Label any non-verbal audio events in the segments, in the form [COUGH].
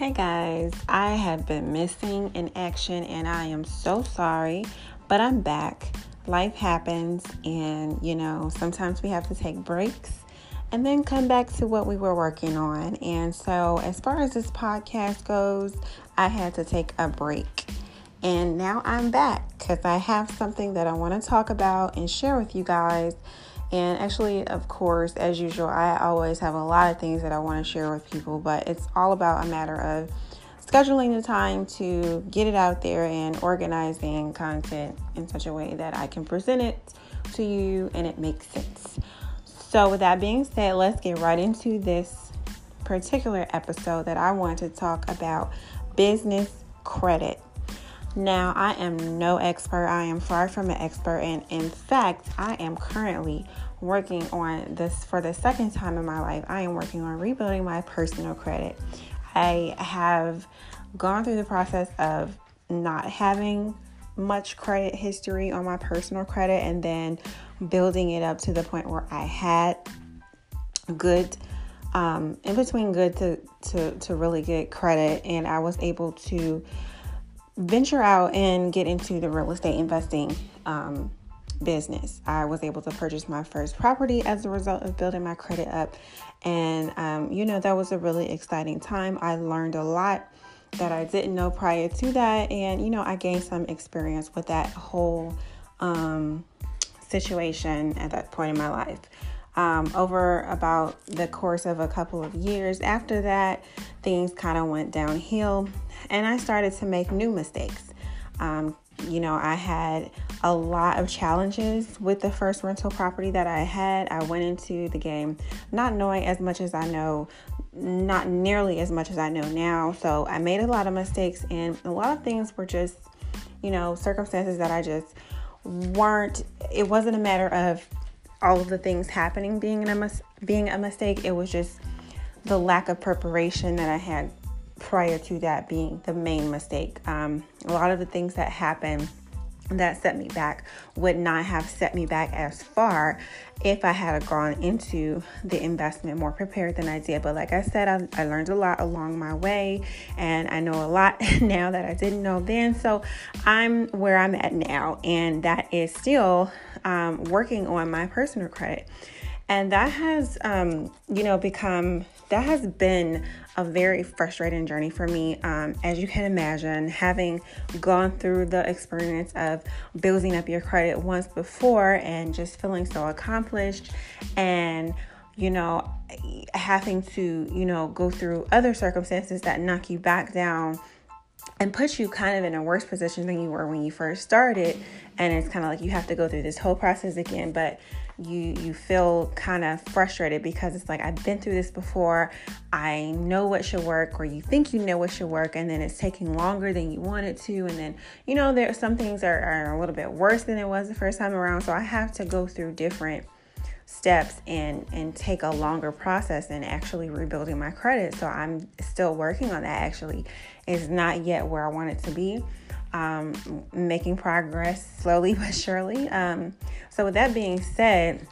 Hey guys, I have been missing in action and I am so sorry, but I'm back. Life happens, and you know, sometimes we have to take breaks and then come back to what we were working on. And so, as far as this podcast goes, I had to take a break. And now I'm back because I have something that I want to talk about and share with you guys. And actually, of course, as usual, I always have a lot of things that I want to share with people, but it's all about a matter of scheduling the time to get it out there and organizing content in such a way that I can present it to you and it makes sense. So, with that being said, let's get right into this particular episode that I want to talk about business credit. Now, I am no expert. I am far from an expert. And in fact, I am currently working on this for the second time in my life. I am working on rebuilding my personal credit. I have gone through the process of not having much credit history on my personal credit and then building it up to the point where I had good um, in between good to, to to really good credit and I was able to venture out and get into the real estate investing um, business. I was able to purchase my first property as a result of building my credit up. And, um, you know, that was a really exciting time. I learned a lot that I didn't know prior to that. And, you know, I gained some experience with that whole um, situation at that point in my life. Um, over about the course of a couple of years after that, things kind of went downhill and I started to make new mistakes. Um, you know, I had a lot of challenges with the first rental property that I had. I went into the game not knowing as much as I know, not nearly as much as I know now. So I made a lot of mistakes, and a lot of things were just, you know, circumstances that I just weren't, it wasn't a matter of all of the things happening being a, mis- being a mistake. It was just the lack of preparation that I had prior to that being the main mistake. Um, a lot of the things that happened that set me back would not have set me back as far if I had gone into the investment more prepared than I did. But like I said, I, I, learned a lot along my way, and I know a lot [LAUGHS] now that I didn't know then. So I'm where I'm at now, and that is still um, working on my personal credit. And that has, um, you know, become, that has been a very frustrating journey for me. Um, as you can imagine, having gone through the experience of building up your credit once before and just feeling so accomplished and you know, having to, you know, go through other circumstances that knock you back down and put you kind of in a worse position than you were when you first started. And it's kind of like you have to go through this whole process again. But you you feel kind of frustrated because it's like I've been through this before. I know what should work or you think you know what should work and then it's taking longer than you want it to and then you know there some things are, are a little bit worse than it was the first time around. So I have to go through different steps and and take a longer process in actually rebuilding my credit. So I'm still working on that actually. It's not yet where I want it to be um, making progress slowly [LAUGHS] but surely. Um, so, with that being said,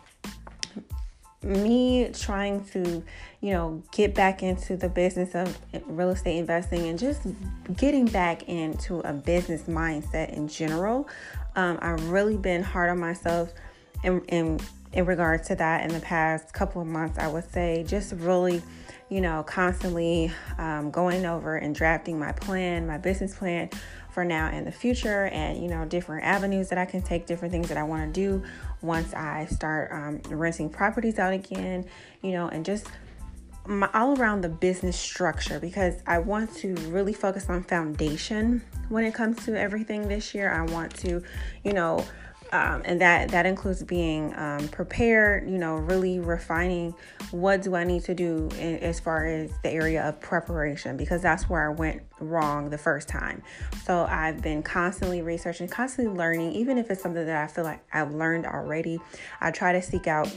me trying to, you know, get back into the business of real estate investing and just getting back into a business mindset in general, um, I've really been hard on myself in, in in regards to that in the past couple of months. I would say just really you know, constantly um, going over and drafting my plan, my business plan for now and the future, and you know, different avenues that I can take, different things that I want to do once I start um, renting properties out again, you know, and just my, all around the business structure because I want to really focus on foundation when it comes to everything this year. I want to, you know, um, and that that includes being um, prepared you know really refining what do i need to do in, as far as the area of preparation because that's where i went wrong the first time. So i've been constantly researching constantly learning even if it's something that i feel like i've learned already i try to seek out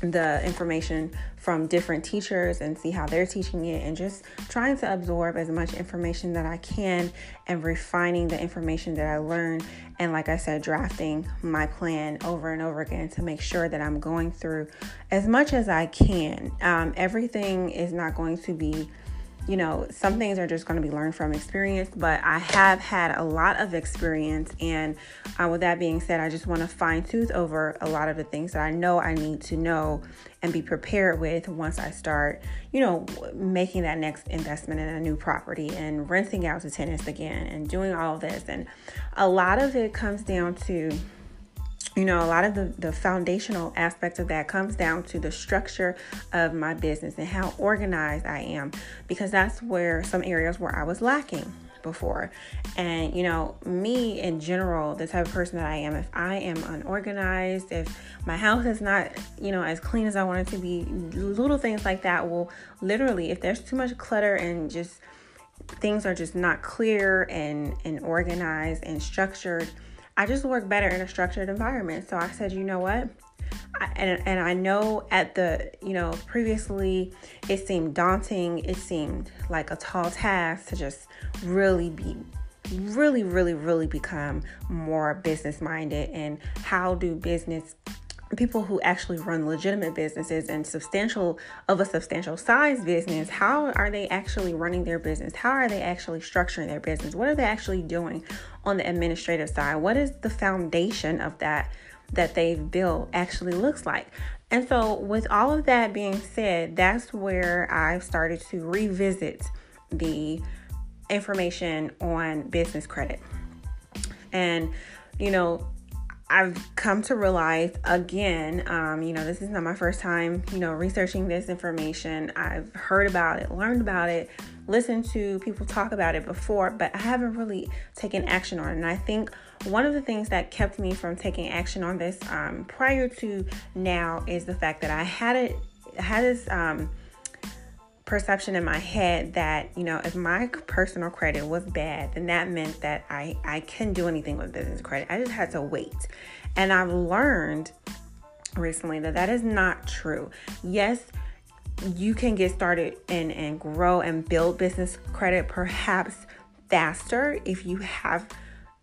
the information from different teachers and see how they're teaching it and just trying to absorb as much information that I can and refining the information that I learn and like I said drafting my plan over and over again to make sure that I'm going through as much as I can. Um, everything is not going to be you know, some things are just going to be learned from experience, but I have had a lot of experience. And uh, with that being said, I just want to fine tooth over a lot of the things that I know I need to know and be prepared with once I start, you know, making that next investment in a new property and renting out to tenants again and doing all of this. And a lot of it comes down to, you know, a lot of the, the foundational aspect of that comes down to the structure of my business and how organized I am, because that's where some areas where I was lacking before. And, you know, me in general, the type of person that I am, if I am unorganized, if my house is not, you know, as clean as I want it to be, little things like that will literally, if there's too much clutter and just things are just not clear and, and organized and structured I just work better in a structured environment. So I said, you know what? I, and, and I know at the, you know, previously it seemed daunting. It seemed like a tall task to just really be, really, really, really become more business minded and how do business people who actually run legitimate businesses and substantial of a substantial size business how are they actually running their business? How are they actually structuring their business? What are they actually doing on the administrative side? What is the foundation of that that they've built actually looks like? And so with all of that being said that's where i've started to revisit the information on business credit. And you know I've come to realize again, um, you know, this is not my first time, you know, researching this information. I've heard about it, learned about it, listened to people talk about it before, but I haven't really taken action on it. And I think one of the things that kept me from taking action on this um, prior to now is the fact that I had it, had this um, perception in my head that you know if my personal credit was bad then that meant that i i couldn't do anything with business credit. I just had to wait. And i've learned recently that that is not true. Yes you can get started and and grow and build business credit perhaps faster if you have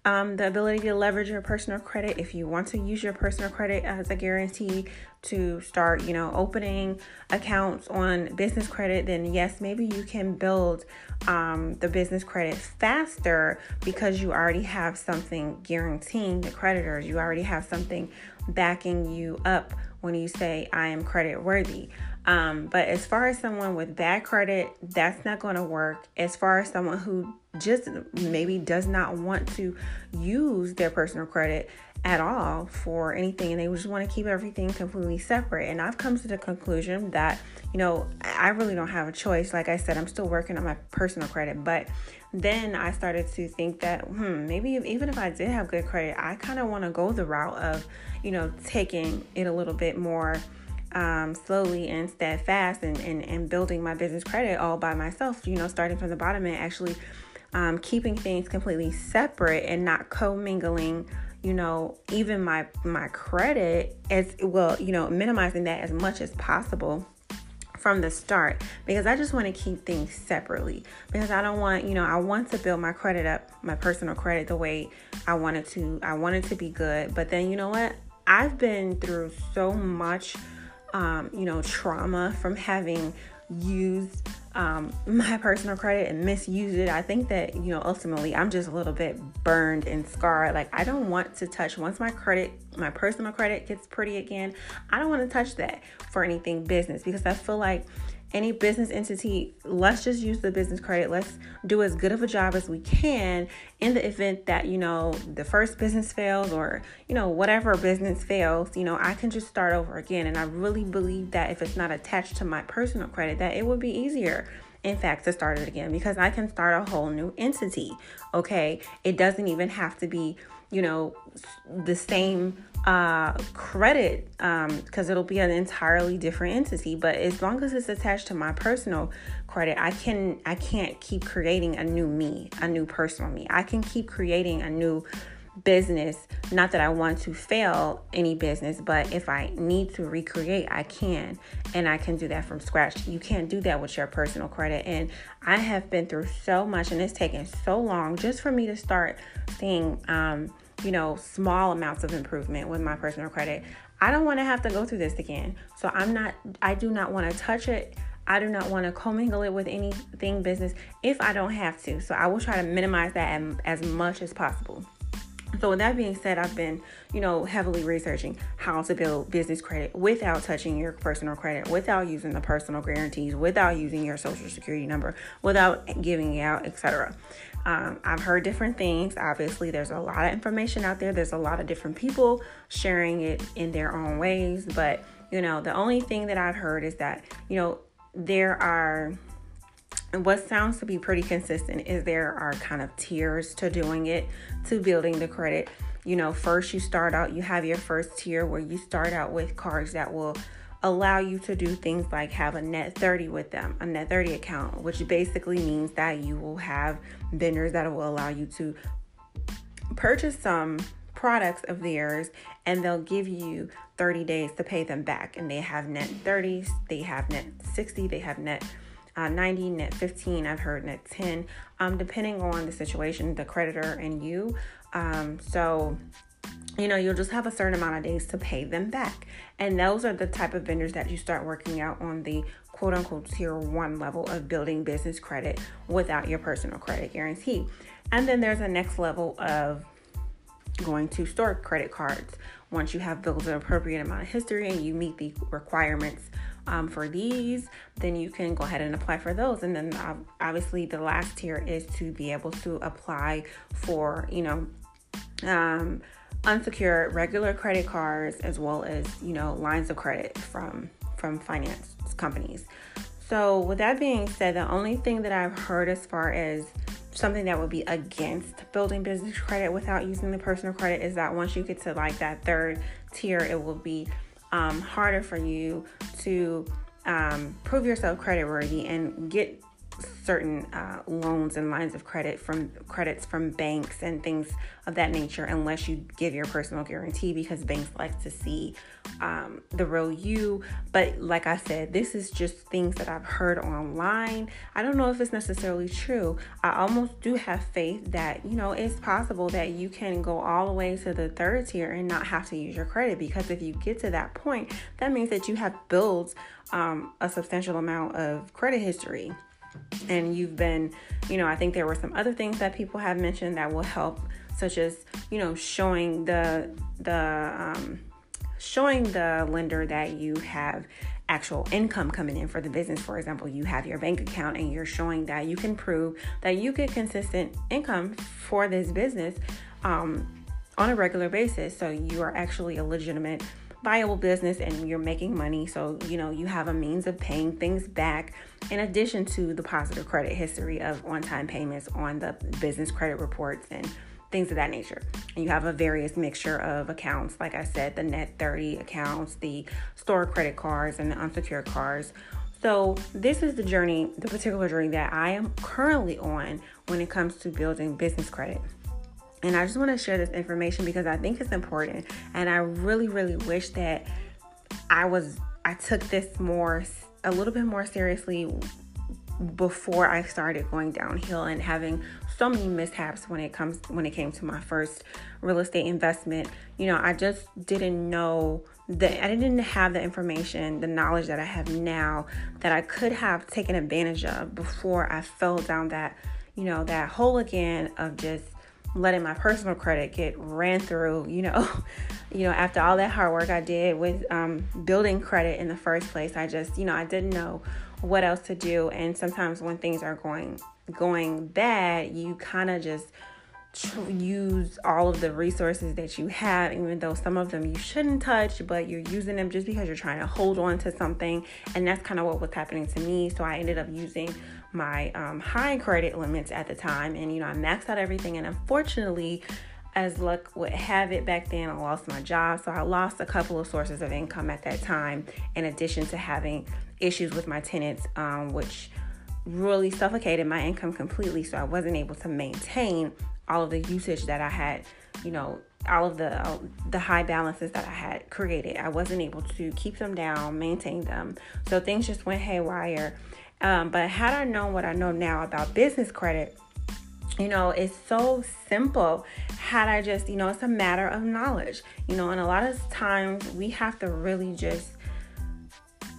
um, the ability to leverage your personal credit if you want to use your personal credit as a guarantee to start you know opening accounts on business credit then yes maybe you can build um, the business credit faster because you already have something guaranteeing the creditors you already have something backing you up when you say i am credit worthy um, but as far as someone with bad credit, that's not going to work. As far as someone who just maybe does not want to use their personal credit at all for anything and they just want to keep everything completely separate. And I've come to the conclusion that, you know, I really don't have a choice. Like I said, I'm still working on my personal credit, but then I started to think that, hmm, maybe if, even if I did have good credit, I kind of want to go the route of, you know, taking it a little bit more um, slowly and steadfast and, and, and building my business credit all by myself, you know, starting from the bottom and actually um, keeping things completely separate and not commingling you know even my my credit as well you know minimizing that as much as possible from the start because I just want to keep things separately because I don't want, you know, I want to build my credit up, my personal credit the way I wanted to. I want it to be good. But then, you know what? I've been through so much um, you know, trauma from having used um, my personal credit and misused it. I think that, you know, ultimately I'm just a little bit burned and scarred. Like, I don't want to touch, once my credit, my personal credit gets pretty again, I don't want to touch that for anything business because I feel like any business entity, let's just use the business credit. Let's do as good of a job as we can in the event that, you know, the first business fails or, you know, whatever business fails, you know, I can just start over again. And I really believe that if it's not attached to my personal credit, that it would be easier in fact to start it again because I can start a whole new entity. Okay. It doesn't even have to be, you know, the same uh, credit because um, it'll be an entirely different entity. But as long as it's attached to my personal credit, I can I can't keep creating a new me, a new personal me. I can keep creating a new business. Not that I want to fail any business, but if I need to recreate, I can. And I can do that from scratch. You can't do that with your personal credit. And I have been through so much, and it's taken so long just for me to start seeing. Um, you know, small amounts of improvement with my personal credit. I don't want to have to go through this again. So I'm not, I do not want to touch it. I do not want to commingle it with anything business if I don't have to. So I will try to minimize that as much as possible. So with that being said, I've been, you know, heavily researching how to build business credit without touching your personal credit, without using the personal guarantees, without using your social security number, without giving out, etc. Um, I've heard different things. Obviously, there's a lot of information out there. There's a lot of different people sharing it in their own ways. But you know, the only thing that I've heard is that you know there are what sounds to be pretty consistent is there are kind of tiers to doing it, to building the credit. You know, first you start out, you have your first tier where you start out with cards that will allow you to do things like have a net 30 with them, a net 30 account, which basically means that you will have vendors that will allow you to purchase some products of theirs and they'll give you 30 days to pay them back. And they have net 30s, they have net 60, they have net uh, 90, net 15, I've heard net 10, um, depending on the situation, the creditor and you. Um, so, you know, you'll just have a certain amount of days to pay them back. And those are the type of vendors that you start working out on the quote unquote tier one level of building business credit without your personal credit guarantee. And then there's a next level of going to store credit cards. Once you have built an appropriate amount of history and you meet the requirements um, for these, then you can go ahead and apply for those. And then uh, obviously the last tier is to be able to apply for, you know, um, unsecured regular credit cards as well as, you know, lines of credit from from finance companies. So with that being said, the only thing that I've heard as far as something that would be against building business credit without using the personal credit is that once you get to like that third tier, it will be um, harder for you to um, prove yourself credit worthy and get certain uh, loans and lines of credit from credits from banks and things of that nature unless you give your personal guarantee because banks like to see um, the real you. But like i said this is just things that i've heard online. I don't know if it's necessarily true. I almost do have faith that you know it's possible that you can go all the way to the third tier and not have to use your credit because if you get to that point that means that you have built um, a substantial amount of credit history and you've been, you know, I think there were some other things that people have mentioned that will help, such as, you know, showing the the um, showing the lender that you have actual income coming in for the business. For example, you have your bank account and you're showing that you can prove that you get consistent income for this business um, on a regular basis. So you are actually a legitimate viable business and you're making money. So, you know, you have a means of paying things back in addition to the positive credit history of on time payments on the business credit reports and things of that nature. And you have a various mixture of accounts, like I said, the net 30 accounts, the store credit cards, and the unsecured cards. So, this is the journey, the particular journey that I am currently on when it comes to building business credit. And I just want to share this information because I think it's important. And I really, really wish that I was, I took this more, a little bit more seriously before I started going downhill and having so many mishaps when it comes when it came to my first real estate investment. You know, I just didn't know that I didn't have the information, the knowledge that I have now that I could have taken advantage of before I fell down that, you know, that hole again of just letting my personal credit get ran through you know [LAUGHS] you know after all that hard work i did with um, building credit in the first place i just you know i didn't know what else to do. And sometimes when things are going going bad you kind of just use all of the resources that you have even though some of them you shouldn't touch but you're using them just because you're trying to hold on to something. And that's kind of what was happening to me. So i ended up using my um, high credit limits at the time, and you know, I maxed out everything. And unfortunately, as luck would have it back then, I lost my job. So I lost a couple of sources of income at that time, in addition to having issues with my tenants, um, which really suffocated my income completely. So I wasn't able to maintain all of the usage that I had, you know, all of the the high balances that I had created. I wasn't able to keep them down, maintain them. So things just went haywire. Um, but had I known what I know now about business credit, you know, it's so simple. Had I just, you know, it's a matter of knowledge, you know, and a lot of times we have to really just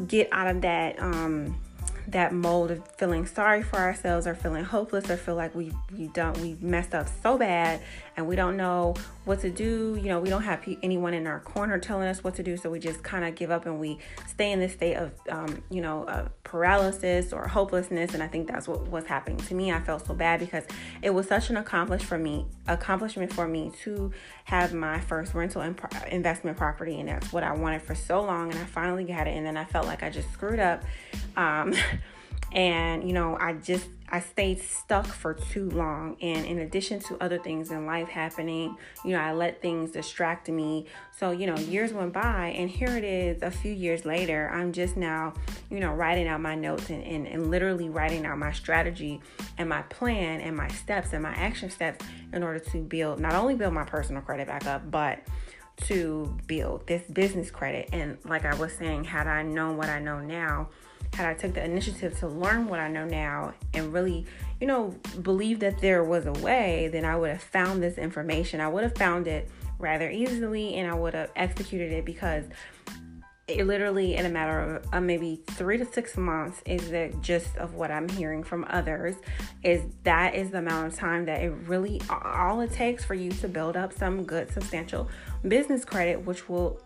get out of that um that mold of feeling sorry for ourselves or feeling hopeless or feel like we we don't we've messed up so bad and we don't know what to do. You know we don't have anyone in our corner telling us what to do so we just kind of give up and we stay in this state of um, you know paralysis or hopelessness and i think that's what was happening to me. I felt so bad because it was such an accomplishment for me accomplishment for me to have my first rental imp- investment property and that's what i wanted for so long and i finally got it and then i felt like i just screwed up. Um, [LAUGHS] and you know i just i stayed stuck for too long. And in addition to other things in life happening you know i let things distract me. So you know years went by and here it is a few years later. I'm just now you know writing out my notes and, and, and literally writing out my strategy and my plan and my steps and my action steps in order to build not only build my personal credit back up but to build this business credit. And like i was saying had i known what i know now had I took the initiative to learn what I know now and really, you know, believe that there was a way, then I would have found this information. I would have found it rather easily and I would have executed it because it literally in a matter of uh, maybe three to six months is the gist of what I'm hearing from others is that is the amount of time that it really all it takes for you to build up some good substantial business credit which will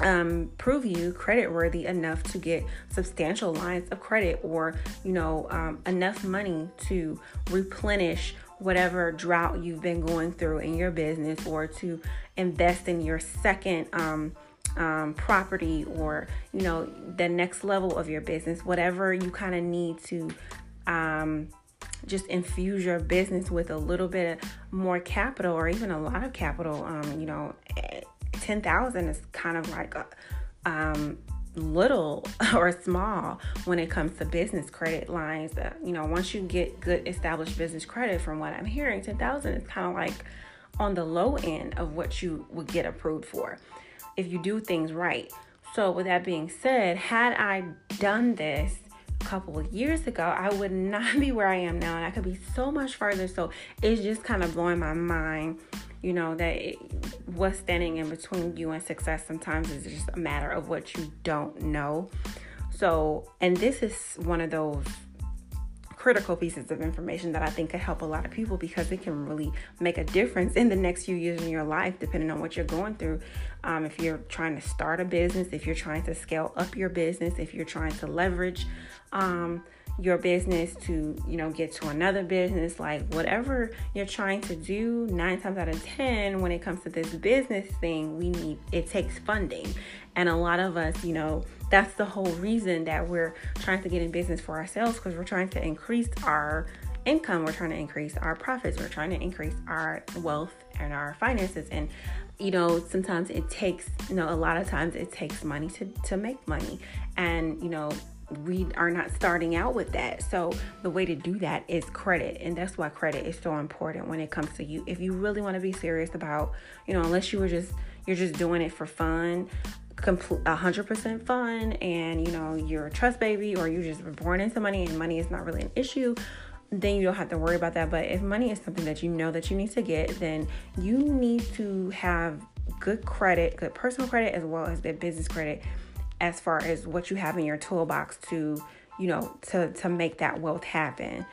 um, prove you credit worthy enough to get substantial lines of credit or you know um, enough money to replenish whatever drought you've been going through in your business or to invest in your second um, um, property or you know the next level of your business whatever you kind of need to um, just infuse your business with a little bit more capital or even a lot of capital um, you know 10,000 is kind of like a, um, little [LAUGHS] or small when it comes to business credit lines. Uh, you know, once you get good established business credit, from what I'm hearing, 10,000 is kind of like on the low end of what you would get approved for if you do things right. So, with that being said, had I done this a couple of years ago, I would [LAUGHS] not be where I am now, and I could be so much further. So, it's just kind of blowing my mind you know that it, what's standing in between you and success sometimes is just a matter of what you don't know so and this is one of those critical pieces of information that I think could help a lot of people because it can really make a difference in the next few years in your life, depending on what you're going through. Um, if you're trying to start a business, if you're trying to scale up your business, if you're trying to leverage um, your business to you know get to another business like whatever you're trying to do nine times out of ten when it comes to this business thing we need it takes funding. And a lot of us you know that's the whole reason that we're trying to get in business for ourselves because we're trying to increase our income we're trying to increase our profits we're trying to increase our wealth and our finances. And you know sometimes it takes you know a lot of times it takes money to to make money. And you know we are not starting out with that. So the way to do that is credit, and that's why credit is so important when it comes to you. If you really want to be serious about, you know, unless you were just you're just doing it for fun, complete 100% fun, and you know you're a trust baby, or you just were born into money and money is not really an issue. Then you don't have to worry about that. But if money is something that you know that you need to get, then you need to have good credit, good personal credit, as well as good business credit as far as what you have in your toolbox to, you know, to to make that wealth happen.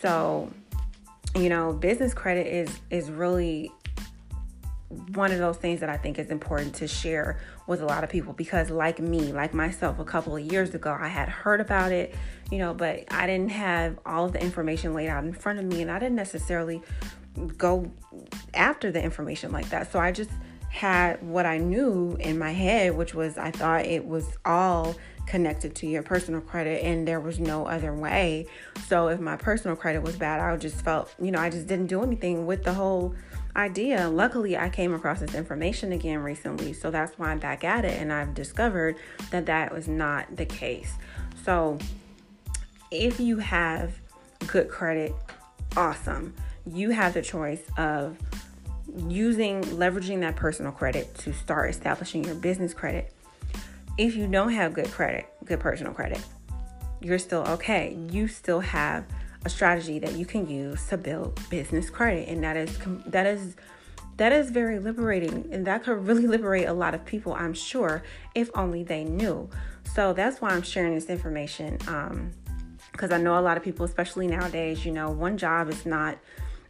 So, you know, business credit is is really one of those things that I think is important to share with a lot of people because, like me, like myself, a couple of years ago, I had heard about it, you know, but I didn't have all of the information laid out in front of me, and I didn't necessarily go after the information like that. So I just had what I knew in my head, which was I thought it was all connected to your personal credit and there was no other way. So if my personal credit was bad, I just felt, you know, I just didn't do anything with the whole idea. Luckily, I came across this information again recently, so that's why I'm back at it and I've discovered that that was not the case. So if you have good credit, awesome. You have the choice of using leveraging that personal credit to start establishing your business credit. If you don't have good credit, good personal credit, you're still okay. You still have a strategy that you can use to build business credit, and that is that is that is very liberating, and that could [LAUGHS] really liberate a lot of people, I'm sure, if only they knew. So that's why I'm sharing this information. Um, because I know a lot of people, especially nowadays, you know, one job is not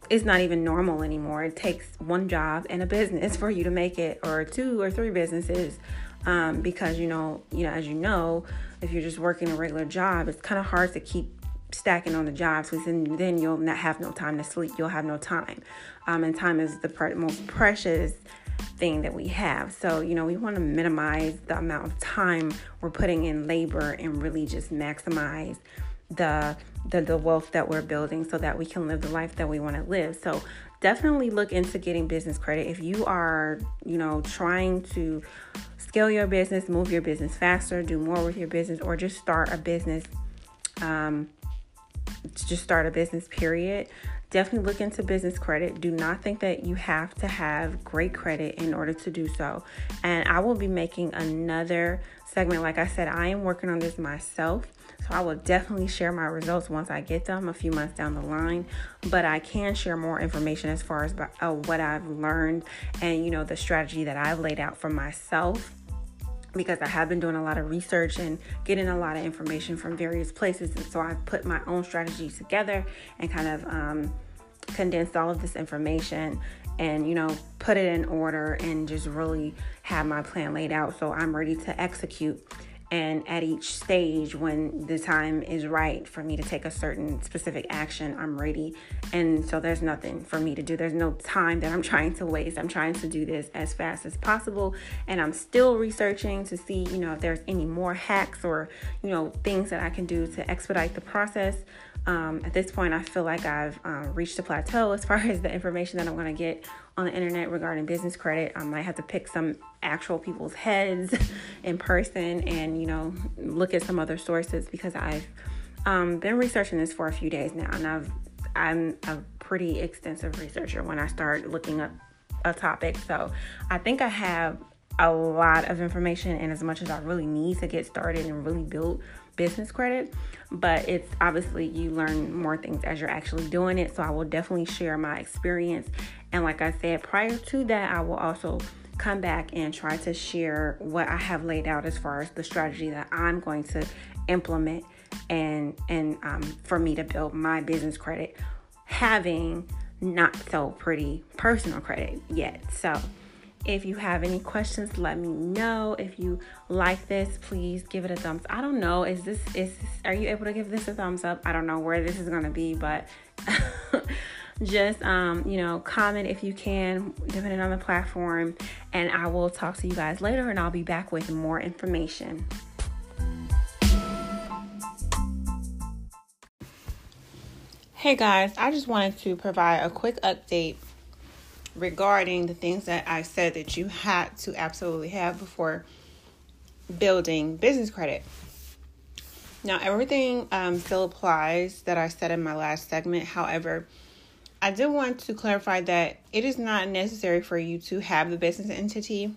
it's not even normal anymore. It takes one job and a business for you to make it, or two or three businesses, um, because you know, you know, as you know, if you're just working a regular job, it's kind of hard to keep stacking on the jobs because then, then you'll not have no time to sleep. You'll have no time, um, and time is the most precious thing that we have. So, you know, we want to minimize the amount of time we're putting in labor and really just maximize the the, the wealth that we're building so that we can live the life that we want to live. So definitely look into getting business credit if you are, you know, trying to scale your business, move your business faster, do more with your business, or just start a business. Um, just start a business period definitely look into business credit. Do not think that you have to have great credit in order to do so. And I will be making another segment. Like I said, I am working on this myself. So I will definitely share my results once I get them a few months down the line. But I can share more information as far as uh, what I've learned and you know the strategy that I've laid out for myself because I have been doing a lot of research and getting a lot of information from various places. And so I put my own strategy together and kind of um, condensed all of this information and, you know, put it in order and just really have my plan laid out so I'm ready to execute and at each stage when the time is right for me to take a certain specific action i'm ready. And so there's nothing for me to do. There's no time that i'm [LAUGHS] trying to waste. I'm trying to do this as fast as possible. And i'm still researching to see you know if there's any more hacks or you know things that i can do to expedite the process. Um, at this point, I feel like I've um, reached a plateau as far [LAUGHS] as the information that I'm going to get on the internet regarding business credit. I might have to pick some actual people's heads [LAUGHS] in person and, you know, look at some other sources because I've um, been researching this for a few days now and I've I'm a pretty extensive researcher when I start looking up a topic. So I think I have a lot of information and as much as I really need to get started and really build business credit, but it's obviously you learn more things as you're actually doing it. So I will definitely share my experience. And like I said, prior to that, I will also come back and try to share what I have laid out as far as the strategy that I'm going to implement and and um, for me to build my business credit having not so pretty personal credit yet. So if you have any questions, let me know. If you like this, please give it a thumbs. I don't know. Is this is this, are you able to give this a thumbs up? I don't know where this is gonna be, but [LAUGHS] just um, you know, comment if you can, depending on the platform, and I will talk to you guys later and I'll be back with more information. Hey guys, I just wanted to provide a quick update regarding the things that I said that you had to absolutely have before building business credit. Now, everything um, still applies that I said in my last segment. However, I do want to clarify that it is not necessary for you to have the business entity.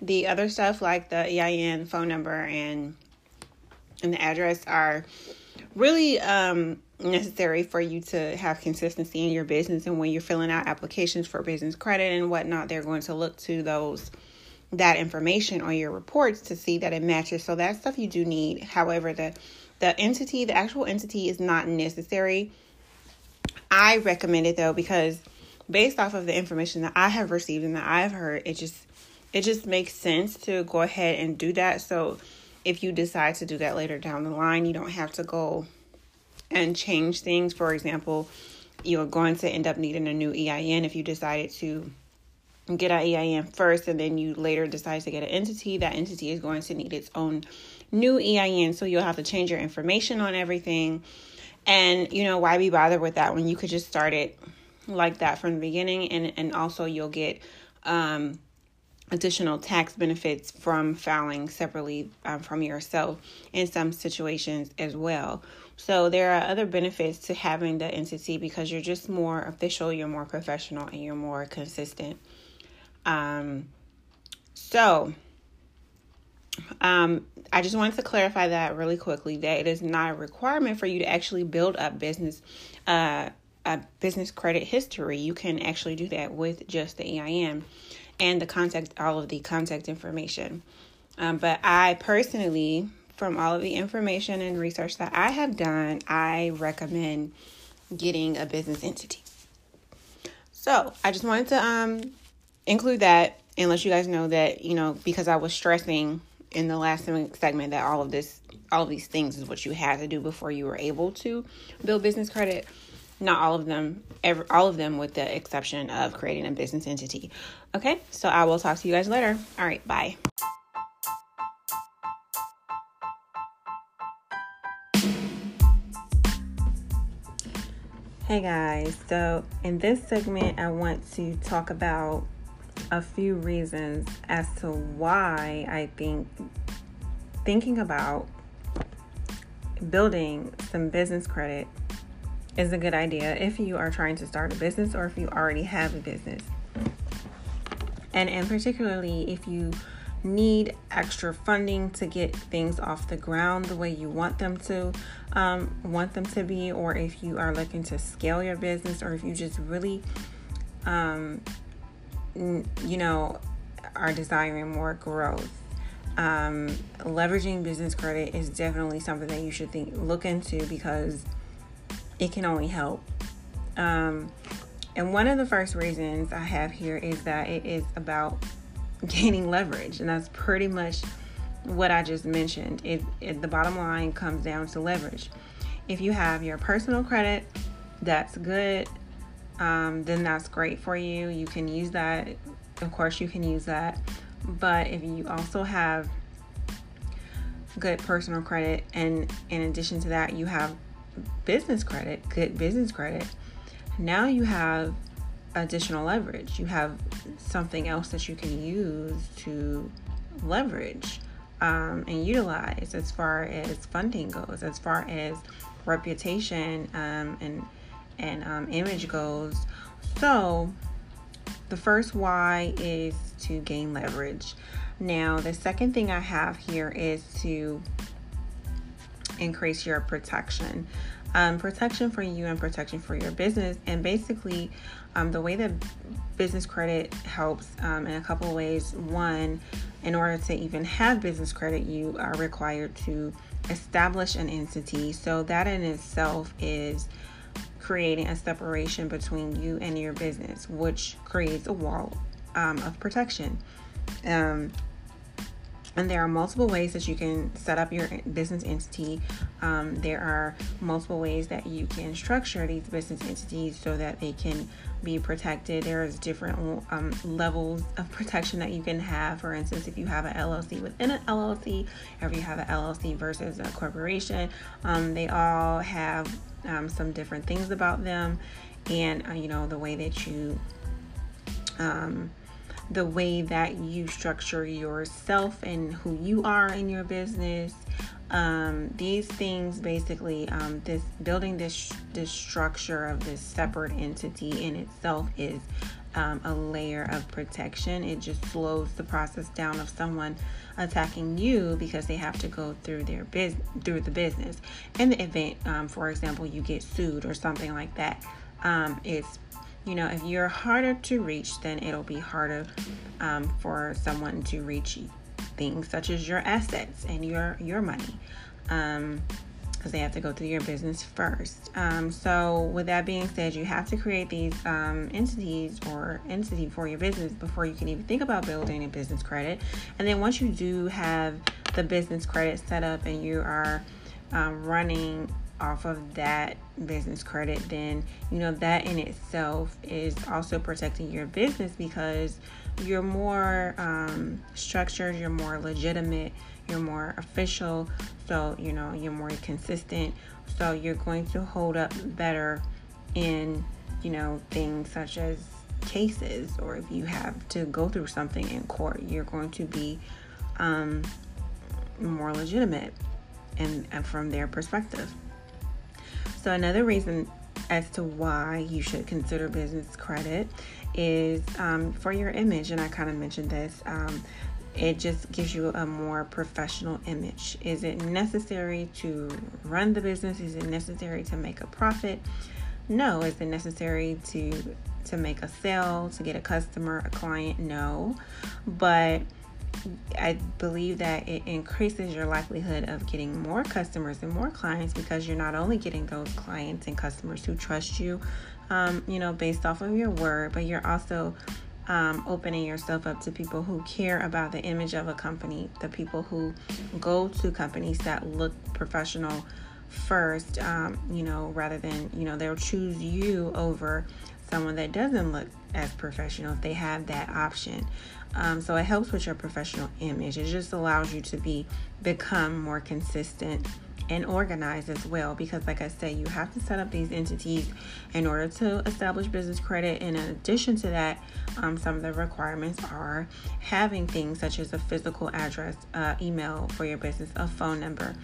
The other stuff like the EIN, phone number, and and the address are really um, necessary for you to have consistency in your business and when you're filling out applications for business credit and whatnot they're going to look to those that information on your reports to see that it matches. So that stuff you do need. However the the entity the actual entity is not necessary. I recommend it though because based off of the information that i have received and that i've heard it just it just makes sense to go ahead and do that. So if you decide to do that later down the line you don't have to go and change things. For example, you're going to end up needing a new EIN if you decided to get an EIN first and then you later decide to get an entity. That entity is going to need its own new EIN. So you'll have to change your information on everything. And, you know, why be bothered with that when you could just start it like that from the beginning? And, and also, you'll get um, additional tax benefits from filing separately um, from yourself in some situations as well. So there are other benefits to having the entity because you're just more official, you're more professional, and you're more consistent. Um, so Um, I just wanted to clarify that really quickly that it is not a requirement for you to actually build up business uh, a business credit history. You can actually do that with just the EIN and the contact all of the contact information. Um, but I personally, from all of the information and research that I have done, I recommend getting a business entity. So I just wanted to um, include that and let you guys know that you know because I was stressing in the last segment that all of this all of these things is what you had to do before you were able to build business credit. Not all of them every, all of them with the exception of creating a business entity. Okay? So i will talk to you guys later. All right bye Hey guys, so in this segment, I want to talk about a few reasons as to why I think thinking about building some business credit is a good idea if you are trying to start a business or if you already have a business. And and particularly if you need extra funding to get things off the ground the way you want them to um, want them to be, or if you are looking to scale your business, or if you just really, um, n- you know, are desiring more growth. Um, leveraging business credit is definitely something that you should think look into because it can only help. Um, and one of the first reasons I have here is that it is about gaining leverage, and that's pretty much what I just mentioned. It, it, the bottom line comes down to leverage. If you have your personal credit, that's good. Um, then that's great for you. You can use that. Of course, you can use that. But if you also have good personal credit, and in addition to that, you have business credit, good business credit, now you have additional leverage. You have something else that you can use to leverage um, and utilize as far as funding goes, as far as reputation um, and and um, image goes. So the first why is to gain leverage. Now the second thing I have here is to increase your protection. Um, protection for you and protection for your business. And basically, um, the way that business credit helps um, in a couple of ways. One, in order to even have business credit, you are required to establish an entity. So, that in itself is creating a separation between you and your business, which creates a wall um, of protection. Um, and there are multiple ways that you can set up your business entity. Um, there are multiple ways that you can structure these business entities so that they can be protected. There's different um, levels of protection that you can have. For instance, if you have an LLC within an LLC, or if you have an LLC versus a corporation, um, they all have um, some different things about them, and uh, you know the way that you um, the way that you structure yourself and who you are in your business. Um, these things basically, um, this building this this structure of this separate entity in itself is um, a layer of protection. It just slows the process down of someone attacking you because they have to go through their business through the business. In the event, um, for example, you get sued or something like that, um, it's you know, if you're harder to reach, then it'll be harder um, for someone to reach things such as your assets and your your money, because um, they have to go through your business first. Um, so, with that being said, you have to create these um, entities or entity for your business before you can even think about building a business credit. And then once you do have the business credit set up and you are um, running off of that business credit, then you know that in itself is also protecting your business because you're more um, structured, you're more legitimate, you're more official, so you know you're more consistent. So you're going to hold up better in you know things such as cases, or if you have to go through something in court, you're going to be um, more legitimate and, and from their perspective. So, another reason as to why you should consider business credit is um, for your image. And I kind of mentioned this. Um, it just gives you a more professional image. Is it necessary to run the business? Is it necessary to make a profit? No. Is it necessary to to make a sale, to get a customer, a client? No. But I believe that it increases your likelihood of getting more customers and more clients because you're not only getting those clients and customers who trust you, um, you know, based off of your word, but you're also um, opening yourself up to people who care about the image of a company, the people who go to companies that look professional first, um, you know, rather than, you know, they'll choose you over someone that doesn't look as professional if they have that option. Um, so it helps with your professional image. It just allows you to be become more consistent and organized as well because like i said you have to set up these entities in order to establish business credit and in addition to that um, some of the requirements are having things such as a physical address uh, email for your business a phone number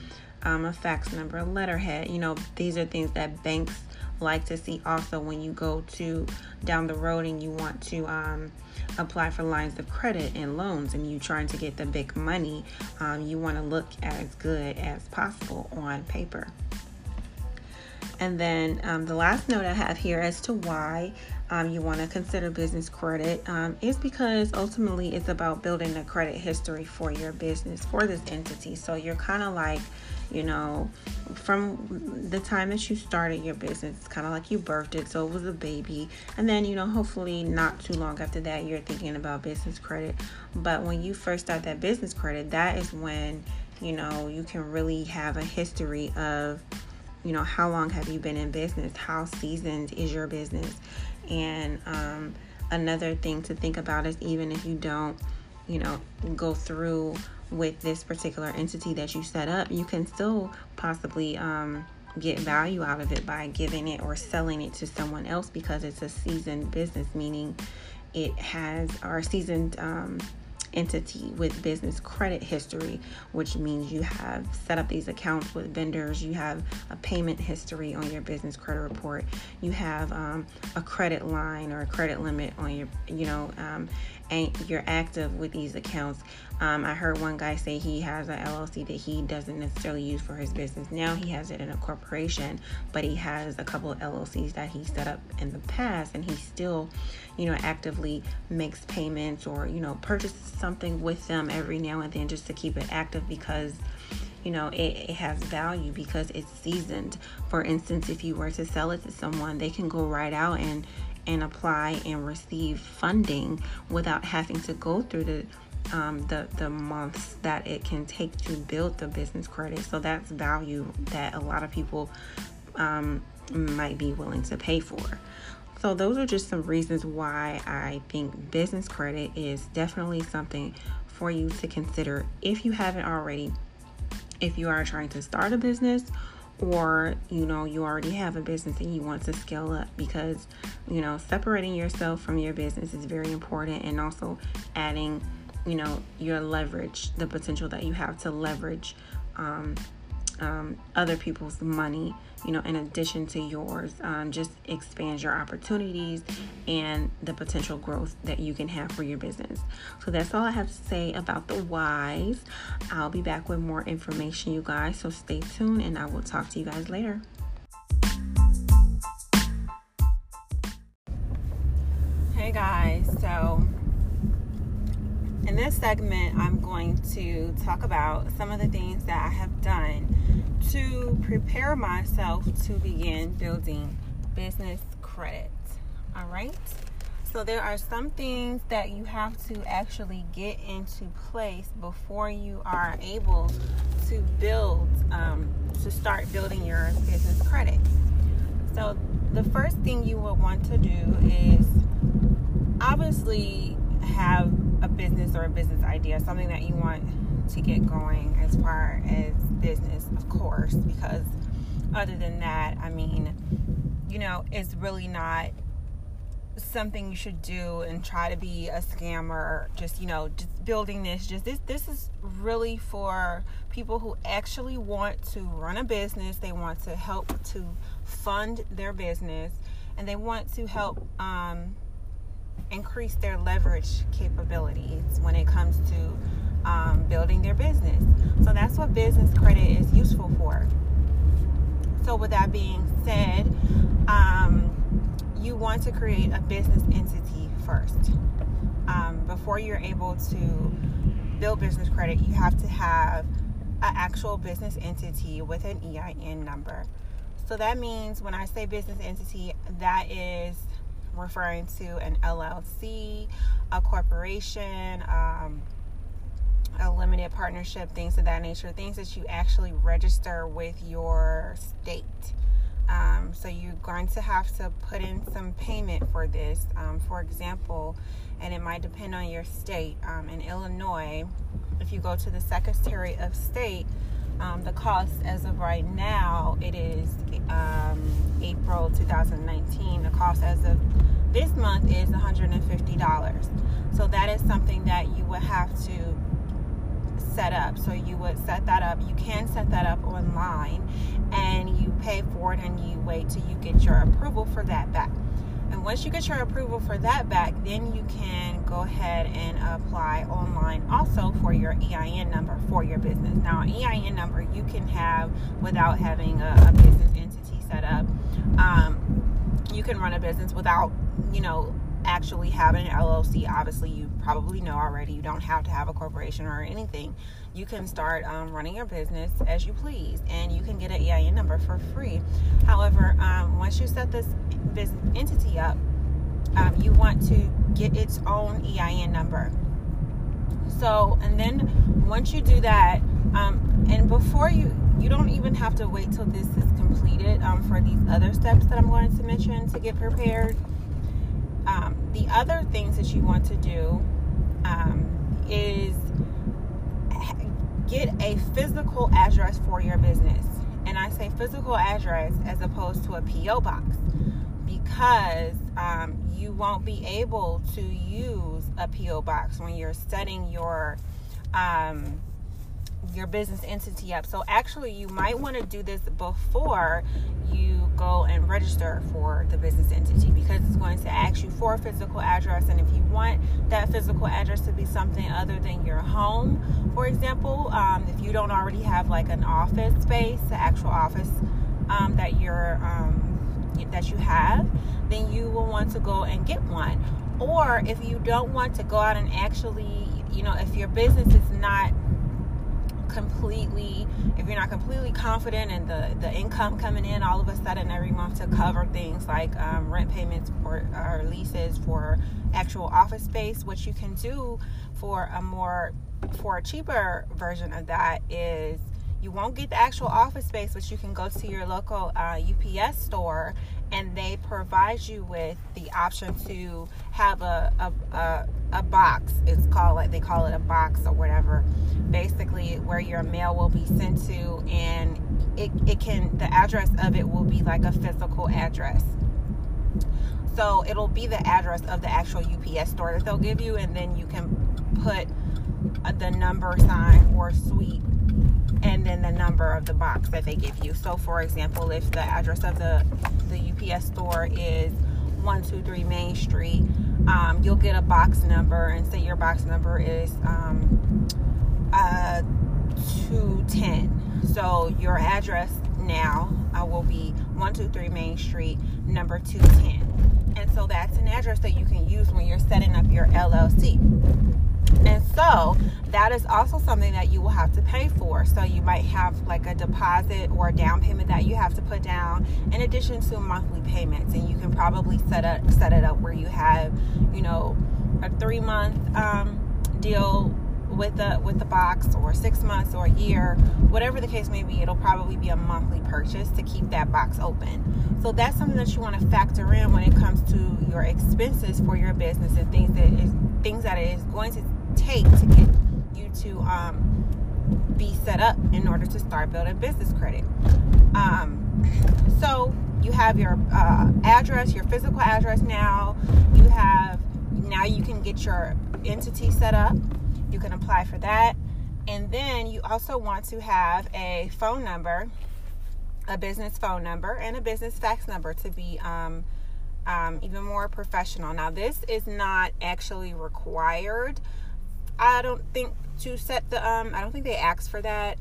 um, a fax number a letterhead you know these are things that banks like to see also when you go to down the road and you want to um, apply for lines of credit and loans and you trying to get the big money um, you want to look as good as possible on paper. And then um, the last note i have here as to why um, you want to consider business credit um, is because ultimately it's about building a credit history for your business for this entity. So you're kind of like you know, from the time that you started your business, it's kind of like you birthed it, so it was a baby. And then, you know, hopefully not too long after that, you're thinking about business credit. But when you first start that business credit, that is when, you know, you can really have a history of, you know, how long have you been in business? How seasoned is your business? And um, another thing to think about is even if you don't, you know, go through with this particular entity that you set up, you can still possibly um, get value out of it by giving it or selling it to someone else because it's a seasoned business, meaning it has our seasoned um, entity with business credit history, which means you have set up these accounts with vendors, you have a payment history on your business credit report, you have um, a credit line or a credit limit on your, you know, um, you're active with these accounts. Um, I heard one guy say he has an LLC that he doesn't necessarily use for his business now. He has it in a corporation, but he has a couple of LLCs that he set up in the past, and he still, you know, actively makes payments or you know purchases something with them every now and then just to keep it active because you know it, it, has value because it's seasoned for instance if you were to sell it to someone they can go right out and and apply and receive funding without having to go through the um, the the months that it can take to build the business credit. So that's value that a lot of people um, might be willing to pay for. So those are just some reasons why I think business credit is definitely something for you to consider if you haven't already. If you are trying to start a business or you know you already have a business and you want to scale up because you know separating yourself from your business is very important and also adding you know your leverage the potential that you have to leverage um, um, other people's money you know in addition to yours um, just expands your opportunities and the potential growth that you can have for your business. So that's all i have to say about the whys. I'll be back with more information you guys so stay tuned and i will talk to you guys later. Hey guys so in this segment, I'm going to talk about some of the things that I have done to prepare myself to begin building business credit. All right. So, there are some things that you have to actually get into place before you are able to build, um, to start building your business credit. So, the first thing you will want to do is obviously have a business or a business idea, something that you want to get going as far as business, of course, because other than that, I mean, you know, it's really not something you should do and try to be a scammer just you know just building this just this this is really for people who actually want to run a business. They want to help to fund their business and they want to help um, increase their leverage capabilities when it comes to um, building their business. So that's what business credit is useful for. So, with that being said, um, you want to create a business entity first. Um, before you're able to build business credit, you have to have an actual business entity with an EIN number. So that means when I say business entity, that is referring to an LLC, a corporation, um, a limited partnership, things of that nature, things that you actually register with your state. Um, so you're going to have to put in some payment for this. Um, for example, and it might depend on your state. Um, in Illinois, if you go to the Secretary of State, um, the cost as of right now, it is um, April 2019. The cost as of this month is $150. So that is something that you would have to set up. So you would set that up. You can set that up online and you pay for it and you wait till you get your approval for that back. And once you get your approval for that back, then you can go ahead and apply online also for your EIN number for your business. Now, EIN number you can have without having a, a business entity set up. Um, you can run a business without, you know, actually having an LLC, obviously you probably know already. You don't have to have a corporation or anything. You can start um, running your business as you please, and you can get an EIN number for free. However, um, once you set this business entity up, um, you want to get its own EIN number. So, and then once you do that, um, and before you you don't even have to wait till this is completed um, for these other steps that I'm going to mention to get prepared um, the other things that you want to do um, is get a physical address for your business. And I say physical address as opposed to a P.O. box because um, you won't be able to use a P.O. box when you're setting your um, your business entity up. So actually, you might want to do this before you go and register for the business entity because it's going to ask you for a physical address. And if you want that physical address to be something other than your home, for example, um, if you don't already have like an office space, the actual office um, that you're um, that you have, then you will want to go and get one. Or if you don't want to go out and actually, you know, if your business is not completely if you're not completely confident in the the income coming in all of a sudden every month to cover things like um, rent payments for or leases for actual office space what you can do for a more for a cheaper version of that is you won't get the actual office space, but you can go to your local uh, UPS store and they provide you with the option to have a, a, a, a, box. It's called like they call it a box or whatever. Basically, where your mail will be sent to, and it, it can the address of it will be like a physical address. So it'll be the address of the actual UPS store that they'll give you, and then you can put the number sign or suite and then the number of the box that they give you. So, for example, if the address of the the UPS store is 123 Main Street, um, you'll get a box number, and say your box number is um, uh, 210. So, your address now uh, will be 123 Main Street, number 210. And so, that's an address that you can use when you're setting up your LLC. And so that is also something that you will have to pay for. So you might have like a deposit or a down payment that you have to put down in addition to monthly payments. And you can probably set up set it up where you have, you know, a three month um, deal with the with the box or six months or a year whatever the case may be it'll probably be a monthly purchase to keep that box open so that's something that you want to factor in when it comes to your expenses for your business and things that is things that it is going to take to get you to um, be set up in order to start building business credit. Um, so you have your uh, address, your physical address now. You have now you can get your entity set up. You can apply for that, and then you also want to have a phone number, a business phone number, and a business fax number to be um, um, even more professional. Now, this is not actually required. I don't think to set the um I don't think they ask for that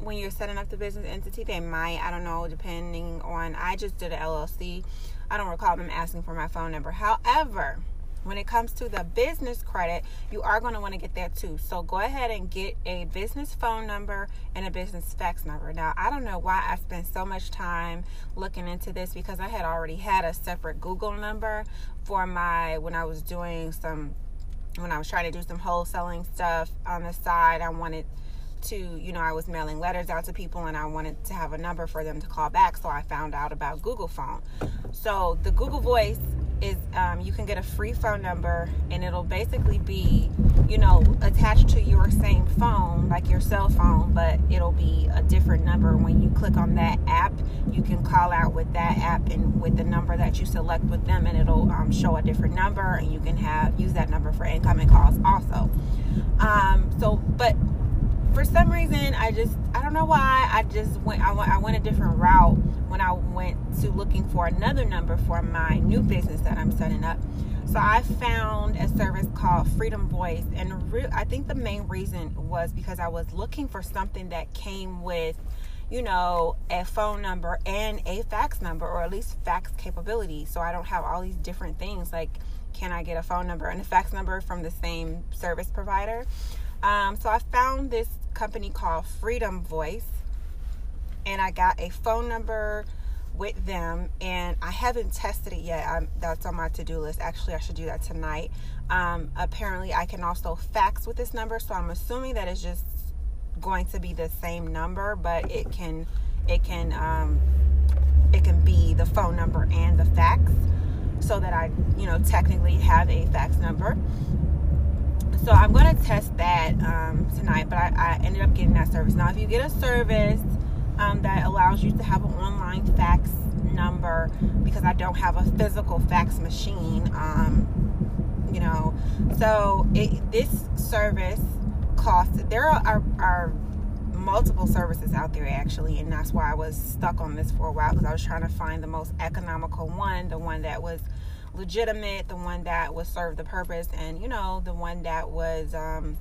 when you're setting up the business entity. They might, I don't know, depending on I just did an LLC. I don't recall them asking for my phone number. However, when it comes to the business credit, you are going to want to get that too. So go ahead and get a business phone number and a business fax number. Now, I don't know why I spent so much time looking into this because I had already had a separate Google number for my when I was doing some when I was trying to do some wholesaling stuff on the side, I wanted to, you know, I was mailing letters out to people and I wanted to have a number for them to call back. So I found out about Google Phone. So the Google Voice is um, you can get a free phone number and it'll basically be, you know, attached to your same phone, like your cell phone, but it'll be a different number. When you click on that app, you can call out with that app and with the number that you select with them, and it'll um, show a different number, and you can have use that number for incoming calls also. Um, so, but for some reason, I just I don't know why I just went I went I went a different route when I went to looking for another number for my new business that I'm setting up. So I found a service called Freedom Voice, and re- I think the main reason was because I was looking for something that came with, you know, a phone number and a fax number, or at least fax capability. So I don't have all these different things like, can I get a phone number and a fax number from the same service provider? Um, so I found this company called Freedom Voice, and I got a phone number with them, and I haven't tested it yet. I'm, that's on my to do list. Actually, I should do that tonight. Um, apparently, I can also fax with this number, so I'm assuming that it's just going to be the same number, but it can it can um, it can be the phone number and the fax, so that I you know technically have a fax number so I'm going to test that um, tonight, but I, I, ended up getting that service. Now, if you get a service um, that allows you to have an online fax number, because I don't have a physical fax machine, um, you know, so it, this service costs, there are, are, are multiple services out there actually and that's why i was stuck on this for a while because i was trying to find the most economical one the one that was legitimate, the one that would serve the purpose, and you know, the one that was, um,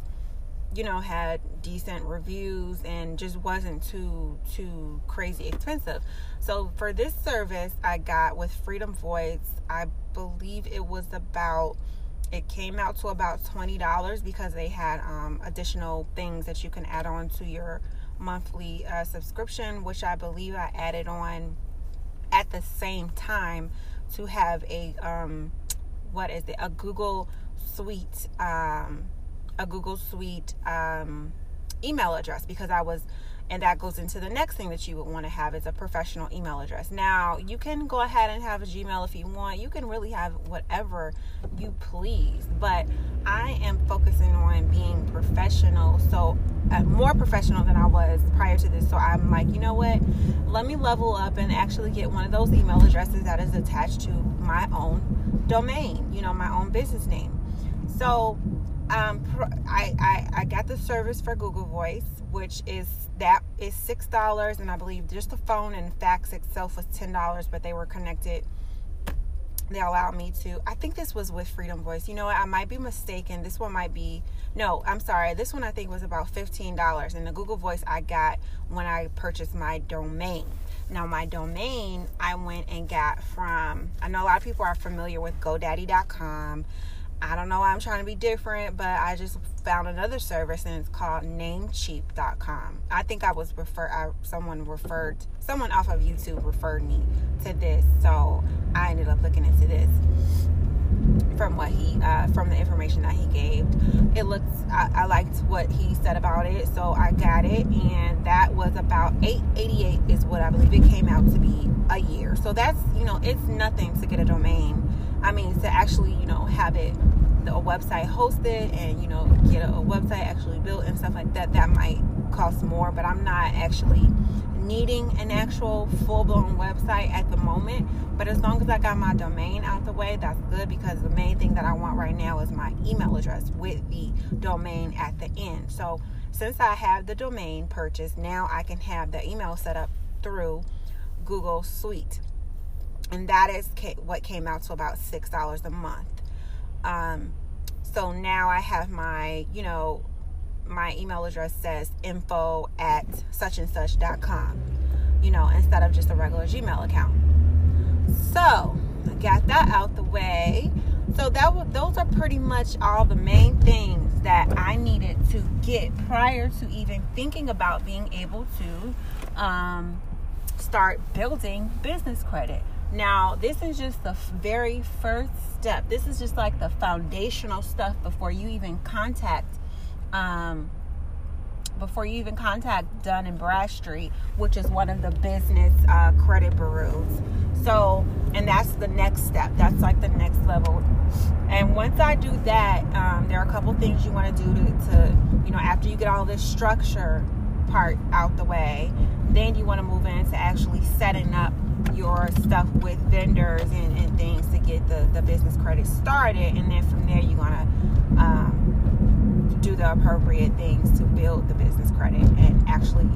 you know, had decent reviews and just wasn't too too crazy expensive. So for this service, I got with Freedom Voice, I believe it was about it came out to about $20 because they had um, additional things that you can add on to your monthly uh, subscription which i believe i added on at the same time to have a um, what is it? A Google Suite, um, a Google Suite um, email address because I was and that goes into the next thing that you would want to have is a professional email address. Now, you can go ahead and have a Gmail if you want. You can really have whatever you please, but I am focusing on being professional. So, uh, more professional than I was prior to this. So, I'm like, you know what? Let me level up and actually get one of those email addresses that is attached to my own domain, you know, my own business name. So, um, I, I, I got the service for Google Voice, which is that is six dollars, and I believe just the phone and fax itself was ten dollars, but they were connected. They allowed me to. I think this was with Freedom Voice. You know what? I might be mistaken. This one might be. No, I'm sorry. This one I think was about fifteen dollars, and the Google Voice I got when I purchased my domain. Now, my domain I went and got from. I know a lot of people are familiar with GoDaddy.com. I don't know why I'm trying to be different, but I just found another service and it's called namecheap.com. I think I was referred, someone referred, someone off of YouTube referred me to this. So I ended up looking into this from what he, uh, from the information that he gave. It looks, I, I liked what he said about it. So I got it and that was about 888 is what I believe it came out to be a year. So that's, you know, it's nothing to get a domain I mean, to actually, you know, have it a website hosted and you know get a, a website actually built and stuff like that that might cost more but i'm not actually needing an actual full-blown website at the moment. But as long as i got my domain out the way that's good because the main thing that i want right now is my email address with the domain at the end. So since i have the domain purchased now i can have the email set up through google suite and that is what came out to about six dollars a month. Um, so now I have my, you know, my email address says info at such and com, you know, instead of just a regular Gmail account. So I got that out the way. So that was, those are pretty much all the main things that I needed to get prior to even thinking about being able to um, start building business credit. Now, this is just the very first step. This is just like the foundational stuff before you even contact um, before you even contact Dun and Bradstreet, which is one of the business uh, credit bureaus. So, and that's the next step. That's like the next level. And once I do that, um, there are a couple things you want to do to, to, you know, after you get all this structure part out the way, then you want to move into actually setting up your stuff with vendors and, and things to get the, the business credit started. And then from there, you're going to um, do the appropriate things to build the business credit and actually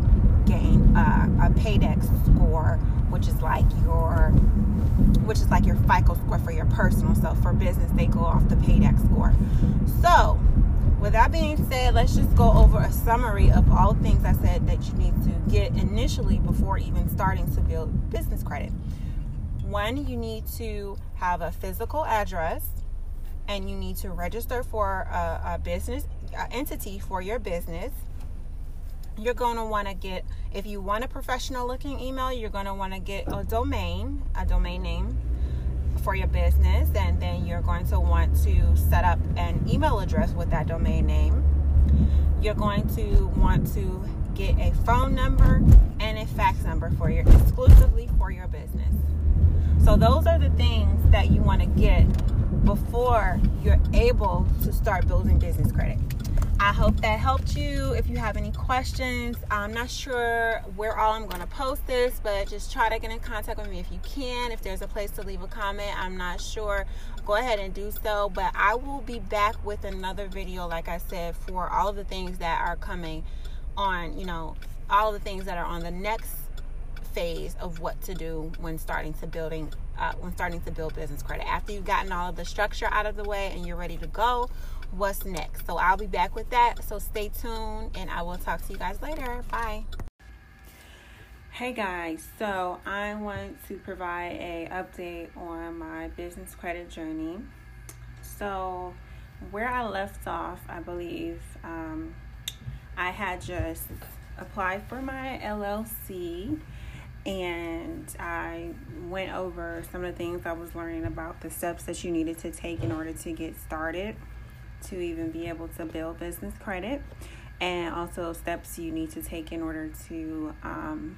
gain uh, a paydex score which is like your which is like your FICO score for your personal. So for business, they go off the paydex score. So with that being said, let's just go over a summary of all things I said that you need to get initially before even starting to build business credit. One, you need to have a physical address and you need to register for a, a business a entity for your business. You're going to want to get, if you want a professional looking email, you're going to want to get a domain, a domain name for your business and then you're going to want to set up an email address with that domain name. You're going to want to get a phone number and a fax number for your exclusively for your business. So those are the things that you want to get before you're able to start building business credit. I hope that helped you. If you have any questions, I'm not sure where all I'm going to post this, but just try to get in contact with me if you can. If there's a place to leave a comment, I'm not sure. Go ahead and do so. But I will be back with another video, like I said, for all of the things that are coming on, you know, all the things that are on the next phase of what to do when starting to building uh, when starting to build business credit after you've gotten all of the structure out of the way and you're ready to go what's next. So I'll be back with that. So stay tuned and I will talk to you guys later. Bye. Hey guys, so I want to provide a update on my business credit journey. So where I left off, I believe um, I had just applied for my LLC and I went over some of the things I was learning about the steps that you needed to take in order to get started to even be able to build business credit and also steps you need to take in order to um,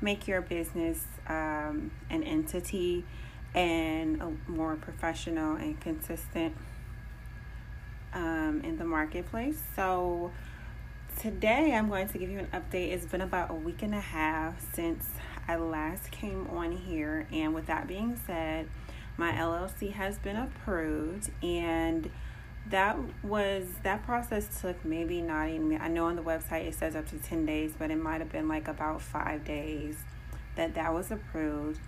make your business um, an entity and a more professional and consistent um, in the marketplace. So, today I'm going to give you an update. It's been about a week and a half since I last came on here, and with that being said, my LLC has been approved and that was that process took maybe not even i know on the website it says up to 10 days but it might have been like about five days that that was approved.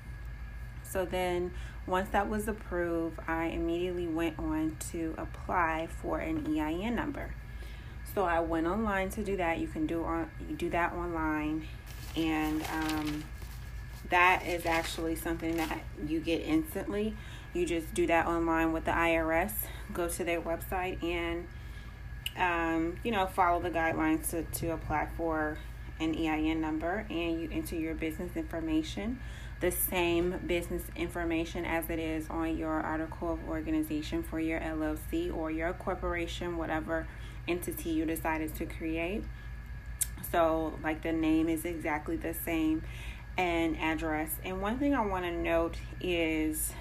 So then once that was approved i immediately went on to apply for an ein number. So i went online to do that. You can do on do that online. And um, that is actually something that you get instantly you just do that online with the IRS. Go to their website and, um, you know, follow the guidelines to, to apply for an EIN number and you enter your business information, the same business information as it is on your article of organization for your LLC or your corporation, whatever entity you decided to create. So, like the name is exactly the same and address. And one thing I want to note is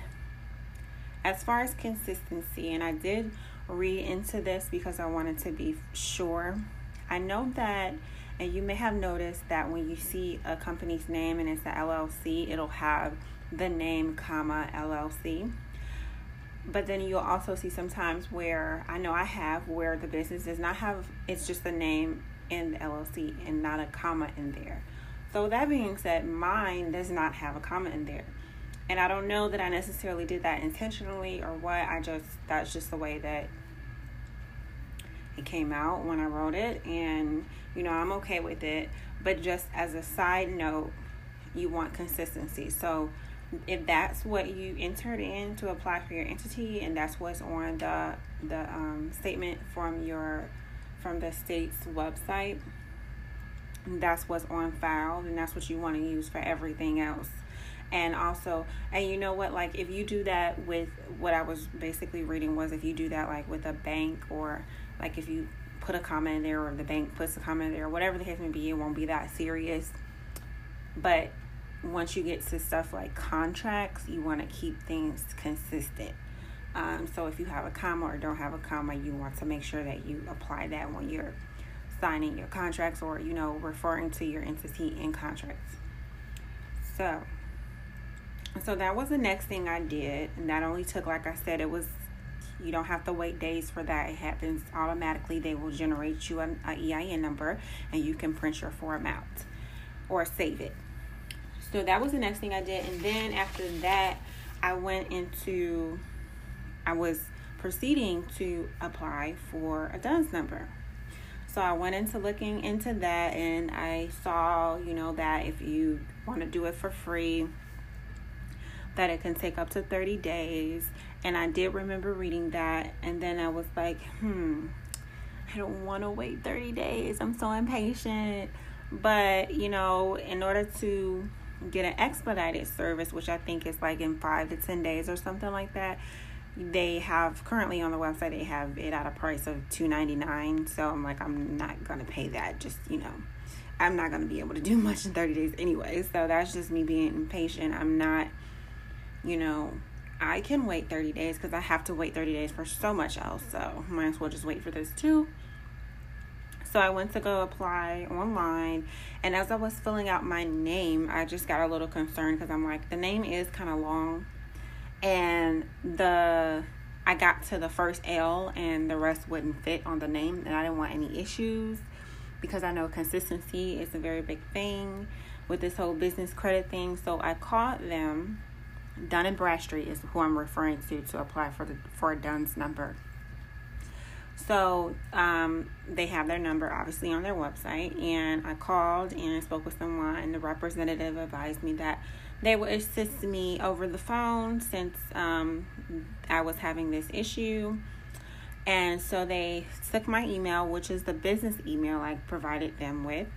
as far as consistency, and I did read into this because I wanted to be sure. I know that, and you may have noticed that when you see a company's name and it's the LLC, it'll have the name, comma, LLC. But then you'll also see sometimes where I know I have where the business does not have, it's just the name in the LLC and not a comma in there. So, that being said, mine does not have a comma in there. And I don't know that I necessarily did that intentionally or what. I just, that's just the way that it came out when I wrote it. And, you know, I'm okay with it. But just as a side note, you want consistency. So if that's what you entered in to apply for your entity and that's what's on the the um, statement from your from the state's website that's what's on file and that's what you want to use for everything else and also and you know what like if you do that with what i was basically reading was if you do that like with a bank or like if you put a comment in there or the bank puts a comment there whatever the case may be it won't be that serious. But once you get to stuff like contracts you want to keep things consistent. Um, so if you have a comma or don't have a comma you want to make sure that you apply that when you're signing your contracts or you know referring to your entity in contracts. So so that was the next thing i did and that only took like i said it was you don't have to wait days for that. It happens automatically. They will generate you an ein number and you can print your form out or save it. So that was the next thing i did and then after that i went into i was proceeding to apply for a duns number. So I went into looking into that and I saw, you know, that if you want to do it for free, that it can take up to 30 days. And I did remember reading that. And then I was like, hmm, I don't want to wait 30 days. I'm so impatient. But, you know, in order to get an expedited service, which I think is like in five to 10 days or something like that, they have currently on the website they have it at a price of 299 so i'm like i'm not gonna pay that just you know i'm not gonna be able to do [LAUGHS] much in 30 days anyway so that's just me being impatient i'm not you know i can wait 30 days because i have to wait 30 days for so much else so might as well just wait for this too so I went to go apply online, and as I was filling out my name, I just got a little concerned because I'm like, the name is kind of long and the I got to the first L and the rest wouldn't fit on the name and I didn't want any issues because I know consistency is a very big thing with this whole business credit thing. So I called them. Dun and Bradstreet is who I'm referring to to apply for the for Duns number. So um, they have their number obviously on their website, and I called and spoke with someone. And the representative advised me that they would assist me over the phone since um, I was having this issue. And so they took my email, which is the business email I provided them with,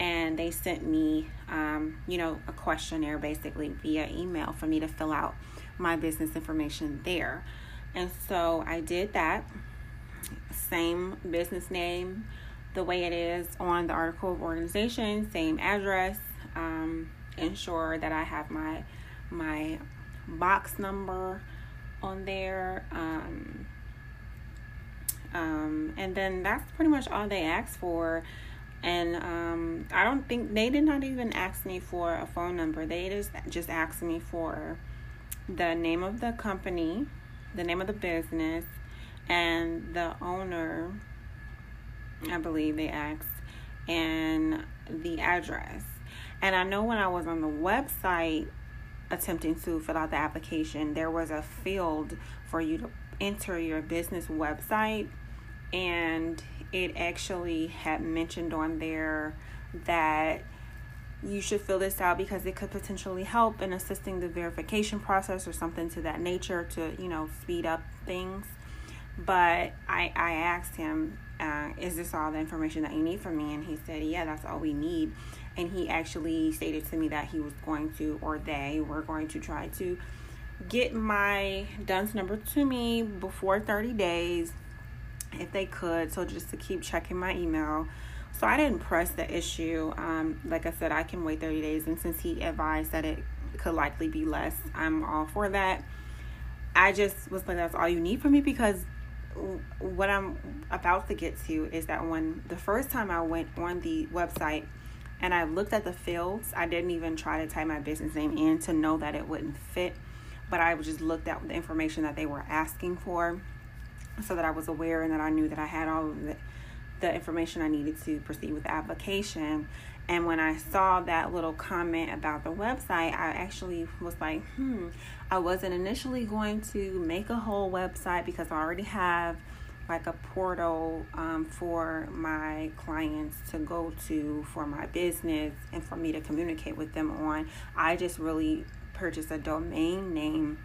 and they sent me, um, you know, a questionnaire basically via email for me to fill out my business information there. And so I did that. Same business name, the way it is on the article of organization, same address. Um, ensure that I have my my box number on there. Um, um, and then that's pretty much all they asked for. And um, I don't think they did not even ask me for a phone number. They just just asked me for the name of the company, the name of the business, and the owner. I believe they asked, and the address. And I know when I was on the website attempting to fill out the application, there was a field for you to enter your business website. And it actually had mentioned on there that you should fill this out because it could potentially help in assisting the verification process or something to that nature to you know speed up things. But i i asked him uh, is this all the information that you need from me? And he said yeah that's all we need. And he actually stated to me that he was going to or they were going to try to get my DUNS number to me before 30 days if they could so just to keep checking my email. So i didn't press the issue. Um, like i said i can wait 30 days and since he advised that it could likely be less i'm all for that. I just was like that's all you need from me because what i'm about to get to is that when the first time i went on the website and I looked at the fields. I didn't even try to type my business name in to know that it wouldn't fit, but I just looked at the information that they were asking for so that I was aware and that I knew that I had all of the, the information I needed to proceed with the application. And when I saw that little comment about the website, I actually was like, hmm, I wasn't initially going to make a whole website because I already have like a portal um, for my clients to go to for my business and for me to communicate with them on. I just really purchased a domain name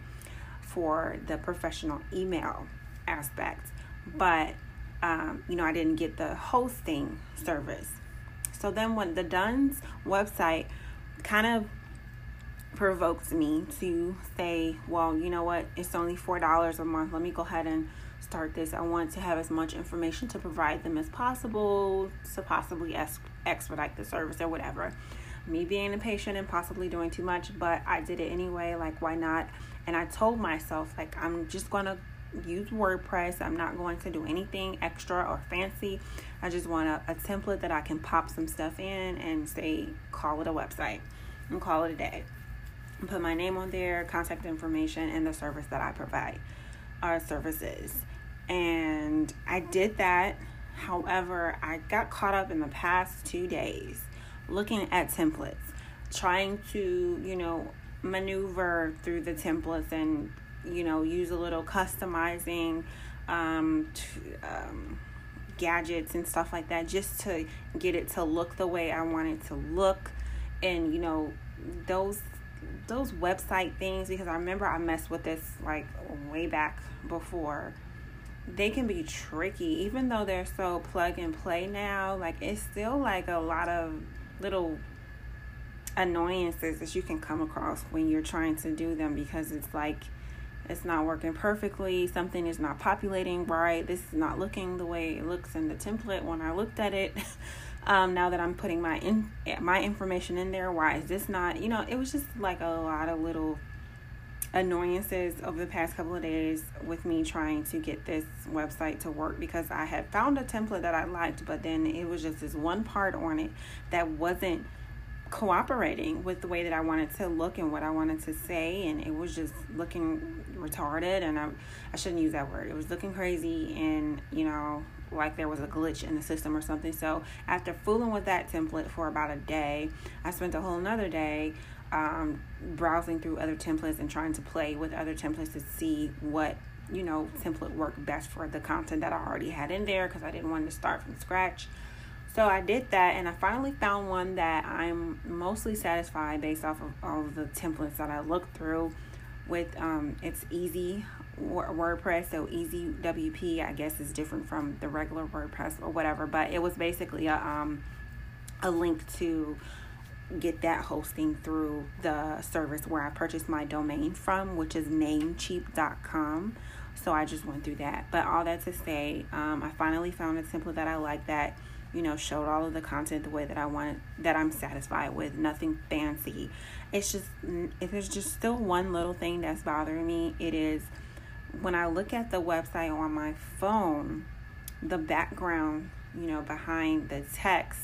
for the professional email aspect, but um, you know, I didn't get the hosting service. So then when the Dun's website kind of provoked me to say, well, you know what, it's only $4 a month. Let me go ahead and start this. I want to have as much information to provide them as possible to possibly expedite the service or whatever. Me being impatient and possibly doing too much, but I did it anyway. Like, why not? And I told myself, like, I'm just going to use WordPress. I'm not going to do anything extra or fancy. I just want a, a template that I can pop some stuff in and say, call it a website and call it a day. Put my name on there, contact information, and the service that I provide, our services. And I did that. However, I got caught up in the past two days looking at templates, trying to, you know, maneuver through the templates and you know, use a little customizing um, to, um, gadgets and stuff like that just to get it to look the way I want it to look. And, you know, those those website things because I remember I messed with this like way back before. They can be tricky, even though they're so plug and play now. Like it's still like a lot of little annoyances that you can come across when you're trying to do them because it's like it's not working perfectly, something is not populating right, this is not looking the way it looks in the template when I looked at it. [LAUGHS] Um, now that I'm putting my in my information in there, why is this not? You know, it was just like a lot of little annoyances over the past couple of days with me trying to get this website to work because I had found a template that I liked, but then it was just this one part on it that wasn't cooperating with the way that I wanted to look and what I wanted to say and it was just looking retarded and I I shouldn't use that word. It was looking crazy and you know like there was a glitch in the system or something. So after fooling with that template for about a day, I spent a whole another day um, browsing through other templates and trying to play with other templates to see what you know template worked best for the content that I already had in there because I didn't want to start from scratch. So I did that and I finally found one that I'm mostly satisfied based off of all of the templates that I looked through with um, it's easy WordPress, so easy WP I guess is different from the regular WordPress or whatever, but it was basically a um, a link to get that hosting through the service where I purchased my domain from, which is namecheap.com. So I just went through that. But all that to say, um, I finally found a template that I like that you know, showed all of the content the way that I want, that I'm satisfied with, nothing fancy. It's just, if there's just still one little thing that's bothering me, it is when I look at the website on my phone, the background, you know, behind the text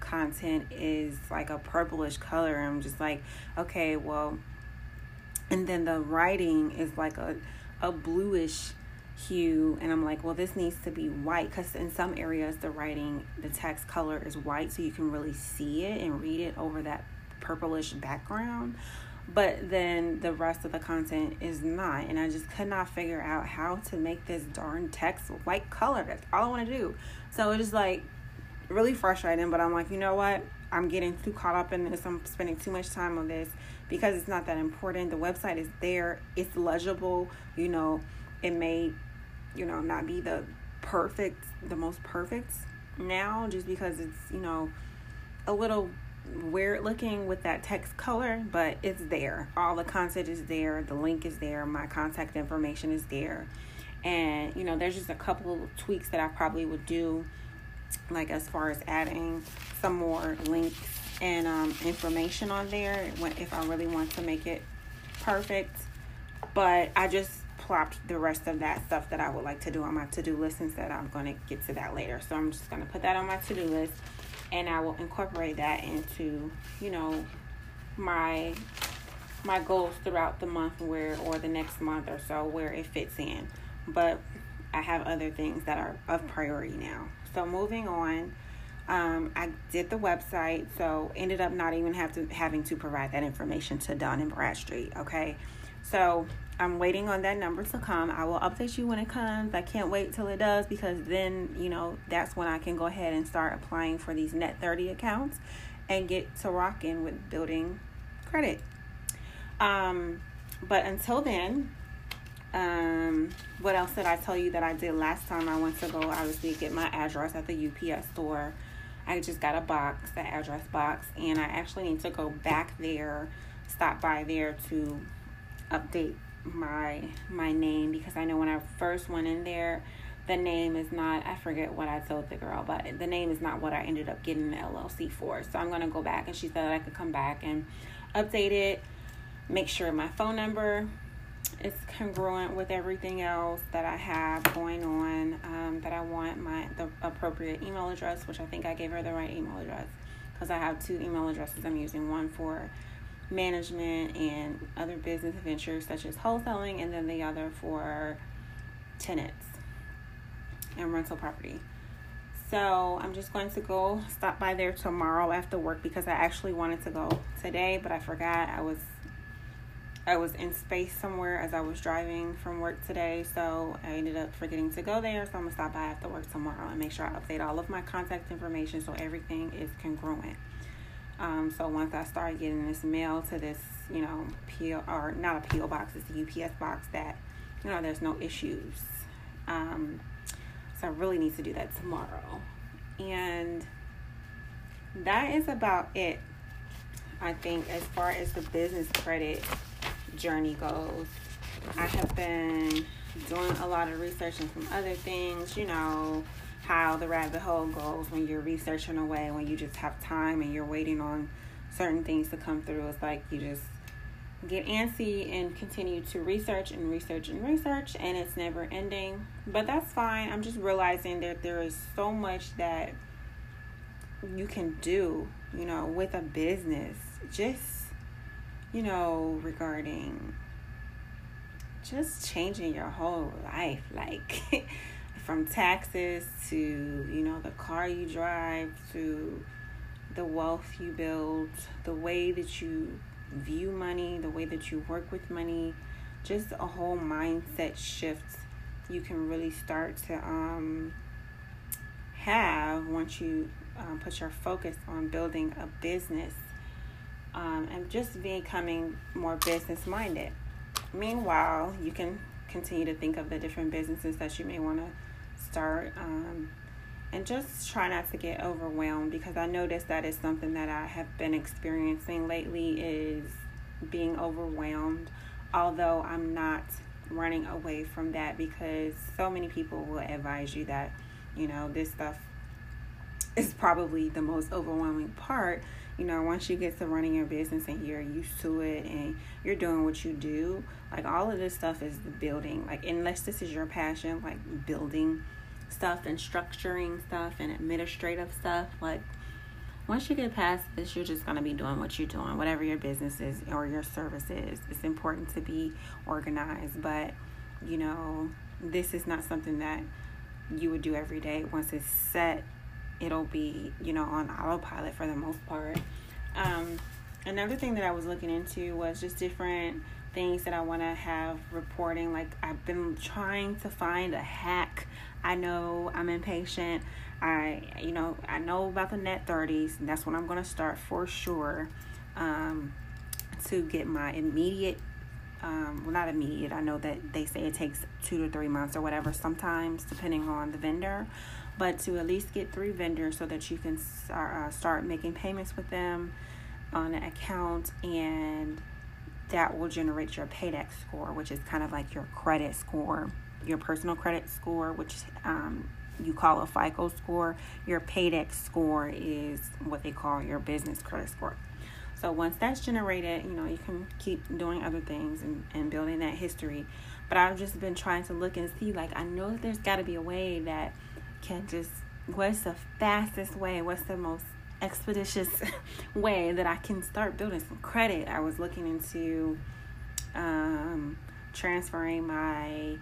content is like a purplish color. I'm just like, okay, well, and then the writing is like a, a bluish hue and I'm like, well, this needs to be white because in some areas the writing, the text color is white so you can really see it and read it over that purplish background. But then the rest of the content is not. And I just could not figure out how to make this darn text white color. That's all I want to do. So it is like really frustrating, but I'm like, you know what? I'm getting too caught up in this. I'm spending too much time on this because it's not that important. The website is there, it's legible, you know it may, you know, not be the perfect, the most perfect now just because it's, you know, a little weird looking with that text color, but it's there. All the content is there, the link is there, my contact information is there. And, you know, there's just a couple of tweaks that I probably would do, like as far as adding some more links and um, information on there if I really want to make it perfect. But I just plopped the rest of that stuff that I would like to do on my to do list instead. I'm going to get to that later. So I'm just going to put that on my to do list and I will incorporate that into, you know, my my goals throughout the month where or the next month or so where it fits in. But I have other things that are of priority now. So moving on, um, I did the website, so ended up not even have to having to provide that information to Dun and Bradstreet. Okay, so I'm waiting on that number to come. I will update you when it comes. I can't wait till it does because then you know that's when I can go ahead and start applying for these Net 30 accounts and get to rocking with building credit. Um, but until then, um, what else did I tell you that I did last time? I went to go obviously get my address at the UPS store. I just got a box, the address box, and I actually need to go back there, stop by there to update my my name because I know when I first went in there, the name is not I forget what I told the girl, but the name is not what I ended up getting the LLC for. So I'm gonna go back and she said I could come back and update it, make sure my phone number is congruent with everything else that I have going on. Um, that I want my the appropriate email address, which I think I gave her the right email address because I have two email addresses I'm using. One for management and other business ventures such as wholesaling, and then the other for tenants and rental property. So I'm just going to go stop by there tomorrow after work because I actually wanted to go today, but I forgot I was I was in space somewhere as I was driving from work today, so I ended up forgetting to go there. So I'm gonna stop by after work tomorrow and make sure I update all of my contact information so everything is congruent. Um, so once I start getting this mail to this, you know, PO or not a PO box, it's a UPS box that, you know, there's no issues. Um, so I really need to do that tomorrow. And that is about it. I think as far as the business credit journey goes, I have been doing a lot of research and some other things, you know, how the rabbit hole goes when you're researching away, when you just have time and you're waiting on certain things to come through. It's like you just get antsy and continue to research and research and research, and it's never ending. But that's fine. I'm just realizing that there is so much that you can do, you know, with a business. Just, you know, regarding just changing your whole life. [LAUGHS] Like, from taxes to you know the car you drive to the wealth you build the way that you view money the way that you work with money just a whole mindset shift you can really start to um, have once you um, put your focus on building a business um, and just becoming more business minded. Meanwhile you can continue to think of the different businesses that you may want to start. Um, and just try not to get overwhelmed because I noticed that is something that I have been experiencing lately is being overwhelmed. Although I'm not running away from that because so many people will advise you that, you know, this stuff is probably the most overwhelming part. You know, once you get to running your business and you're used to it and you're doing what you do, like all of this stuff is the building. Like, unless this is your passion, like building stuff and structuring stuff and administrative stuff. Like, once you get past this, you're just going to be doing what you're doing, whatever your business is or your service is. It's important to be organized, but you know, this is not something that you would do every day. Once it's set, it'll be, you know, on autopilot for the most part. Um, another thing that I was looking into was just different things that I want to have reporting. Like, I've been trying to find a hack I know I'm impatient. I, you know, I know about the net 30s, and that's when I'm going to start for sure um, to get my immediate, um, well, not immediate. I know that they say it takes two to three months or whatever, sometimes depending on the vendor, but to at least get three vendors so that you can uh, start making payments with them on an account and that will generate your paydex score, which is kind of like your credit score your personal credit score, which um, you call a FICO score. Your Paydex score is what they call your business credit score. So once that's generated, you know, you can keep doing other things and, and building that history. But I've just been trying to look and see, like, I know there's got to be a way that can just, what's the fastest way? What's the most expeditious [LAUGHS] way that I can start building some credit? I was looking into um, transferring my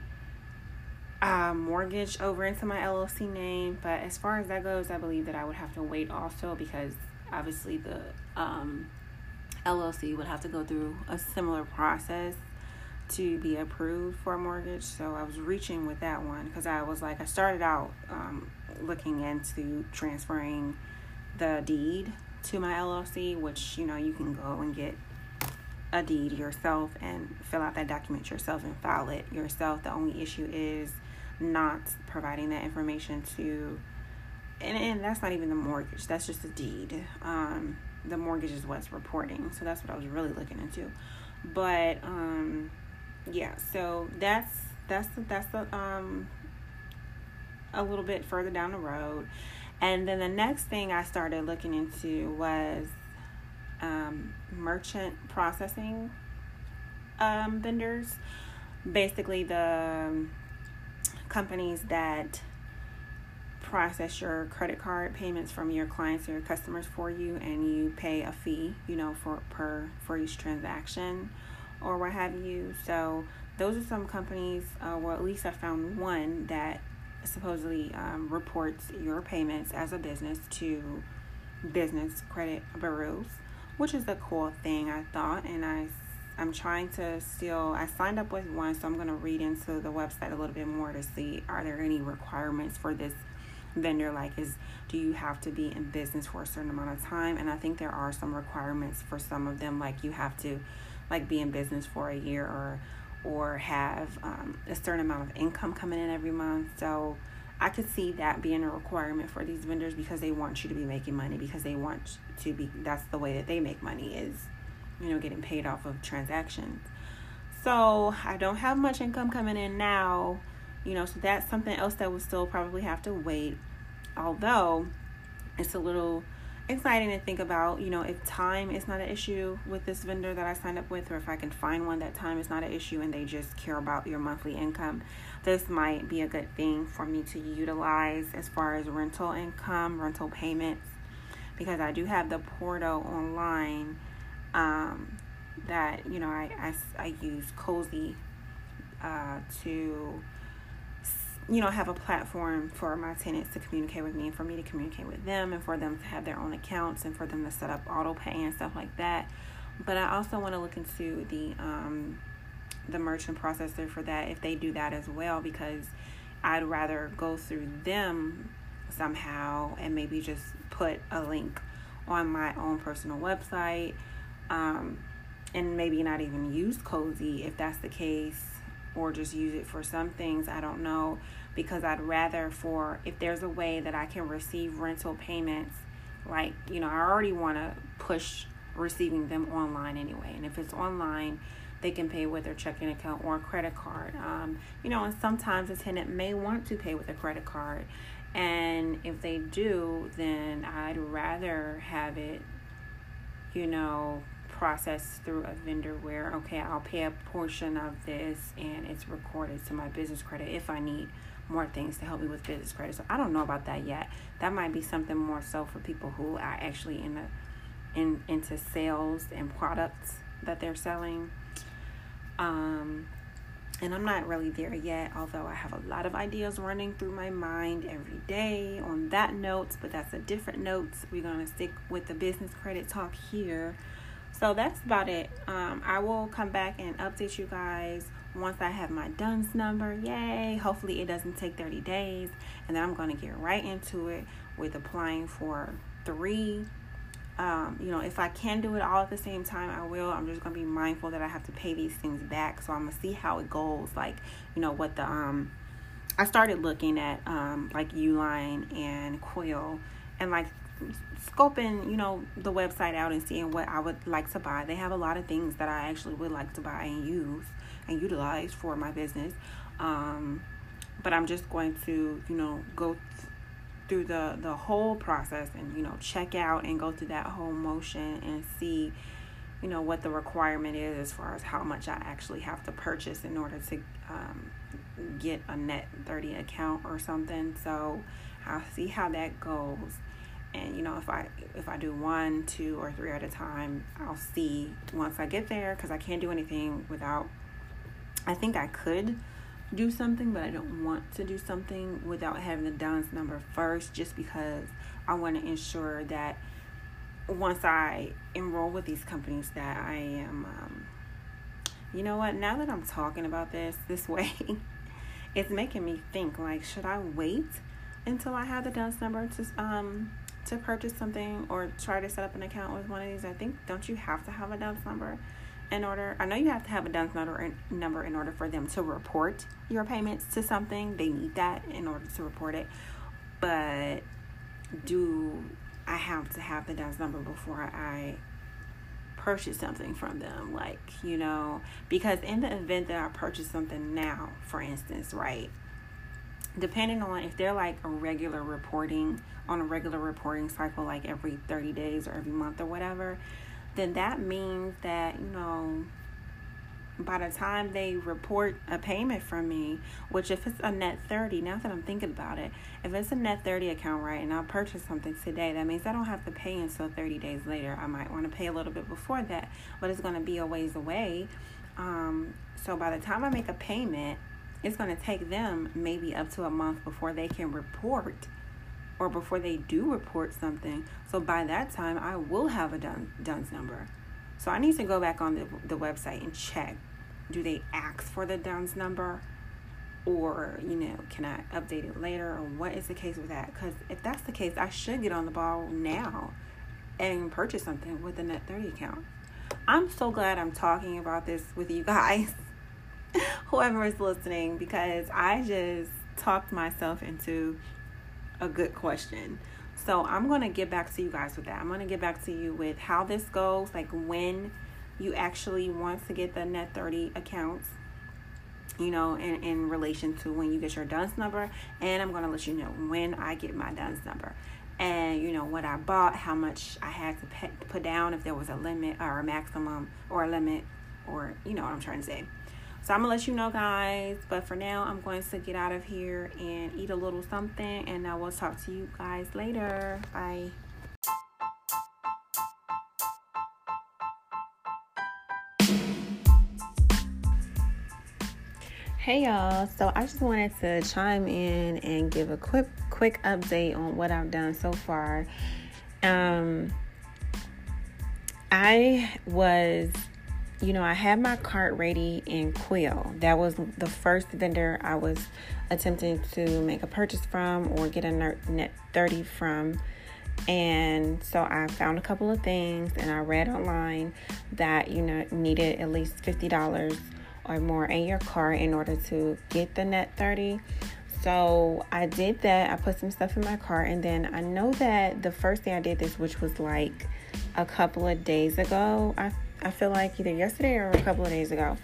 uh, mortgage over into my LLC name. But as far as that goes, I believe that I would have to wait also because obviously the um, LLC would have to go through a similar process to be approved for a mortgage. So I was reaching with that one because I was like, I started out um, looking into transferring the deed to my LLC, which you know you can go and get a deed yourself and fill out that document yourself and file it yourself. The only issue is not providing that information to, and, and that's not even the mortgage, that's just a deed. Um, the mortgage is what's reporting. So that's what I was really looking into. But um, yeah, so that's that's the, that's the um a little bit further down the road. And then the next thing I started looking into was um, merchant processing um, vendors. Basically, the um, companies that process your credit card payments from your clients or your customers for you and you pay a fee you know for per for each transaction or what have you. So those are some companies uh, well at least i found one that supposedly um, reports your payments as a business to business credit bureaus which is a cool thing i thought and i i'm trying to still i signed up with one so i'm going to read into the website a little bit more to see are there any requirements for this vendor? Like is do you have to be in business for a certain amount of time? And i think there are some requirements for some of them like you have to like be in business for a year or or have um, a certain amount of income coming in every month. So i could see that being a requirement for these vendors because they want you to be making money because they want to be that's the way that they make money is you know getting paid off of transactions. So i don't have much income coming in now you know so that's something else that will still probably have to wait. Although it's a little exciting to think about you know if time is not an issue with this vendor that i signed up with or if i can find one that time is not an issue and they just care about your monthly income this might be a good thing for me to utilize as far as rental income rental payments because i do have the portal online um, that you know i, I, I use cozy uh, to you know, have a platform for my tenants to communicate with me and for me to communicate with them and for them to have their own accounts and for them to set up auto pay and stuff like that. But I also want to look into the um, the merchant processor for that if they do that as well because I'd rather go through them somehow and maybe just put a link on my own personal website um, and maybe not even use Cozy if that's the case or just use it for some things. I don't know because I'd rather for if there's a way that I can receive rental payments like, you know, I already want to push receiving them online anyway. And if it's online, they can pay with their checking account or credit card. Um, you know, and sometimes a tenant may want to pay with a credit card. And if they do, then I'd rather have it, you know, process through a vendor where okay i'll pay a portion of this and it's recorded to my business credit if i need more things to help me with business credit so i don't know about that yet that might be something more so for people who are actually in the in into sales and products that they're selling um and I'm not really there yet, although I have a lot of ideas running through my mind every day on that note, but that's a different note. We're going to stick with the business credit talk here. So that's about it. Um, I will come back and update you guys once I have my DUNS number. Yay! Hopefully, it doesn't take 30 days. And then I'm going to get right into it with applying for three. Um, you know, if I can do it all at the same time, I will. I'm just going to be mindful that I have to pay these things back. So I'm going to see how it goes. Like, you know, what the. um I started looking at um, like Uline and Quill and like scoping, you know, the website out and seeing what I would like to buy. They have a lot of things that I actually would like to buy and use and utilize for my business. Um, but I'm just going to, you know, go th- through the the whole process and you know check out and go through that whole motion and see you know what the requirement is as far as how much I actually have to purchase in order to um, get a net 30 account or something so I'll see how that goes and you know if i if i do one two or three at a time i'll see once i get there because i can't do anything without i think i could do something, but I don't want to do something without having the DUNS number first, just because I want to ensure that once I enroll with these companies, that I am, um, you know what? Now that I'm talking about this [LAUGHS] this way, it's making me think like, should I wait until I have the DUNS number to um to purchase something or try to set up an account with one of these? I think don't you have to have a DUNS number? in order I know you have to have a DUNS number number in order for them to report your payments to something. They need that in order to report it. But do I have to have the DUNS number before I purchase something from them? Like, you know, because in the event that I purchase something now, for instance, right? Depending on if they're like a regular reporting on a regular reporting cycle, like every 30 days or every month or whatever, then that means that, you know, by the time they report a payment from me, which if it's a net 30, now that I'm thinking about it, if it's a net 30 account, right, and I purchase something today, that means I don't have to pay until 30 days later. I might want to pay a little bit before that, but it's going to be a ways away. Um, so by the time I make a payment, it's going to take them maybe up to a month before they can report or before they do report something. So by that time, I will have a dun- DUNS number. So I need to go back on the, the website and check do they ask for the DUNS number? Or, you know, can I update it later? Or what is the case with that? Because if that's the case, I should get on the ball now and purchase something with a Net 30 account. I'm so glad I'm talking about this with you guys, [LAUGHS] whoever is listening, because I just talked myself into a good question. So I'm going to get back to you guys with that. I'm going to get back to you with how this goes, like when you actually want to get the net 30 accounts, you know, in, in relation to when you get your DUNS number. And I'm going to let you know when I get my DUNS number. And, you know, what I bought, how much I had to put down, if there was a limit or a maximum or a limit, or, you know what I'm trying to say. So I'm gonna let you know, guys. But for now, I'm going to get out of here and eat a little something, and I will talk to you guys later. Bye. Hey y'all, so I just wanted to chime in and give a quick quick update on what I've done so far. Um I was you know, I had my cart ready in Quill. That was the first vendor I was attempting to make a purchase from or get a net 30 from. And so I found a couple of things and I read online that, you know, needed at least $50 or more in your cart in order to get the net 30. So I did that. I put some stuff in my cart and then I know that the first thing I did this, which was like a couple of days ago, I I feel like either yesterday or a couple of days ago.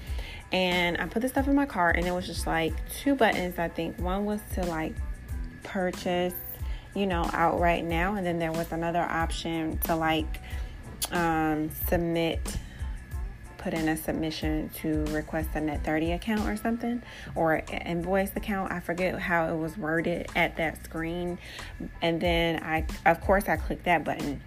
And I put the stuff in my cart and it was just like two buttons, I think. One was to like purchase, you know, outright now. And then there was another option to like um, submit put in a submission to request a net 30 account or something or invoice account i forget how it was worded at that screen and then i of course i clicked that button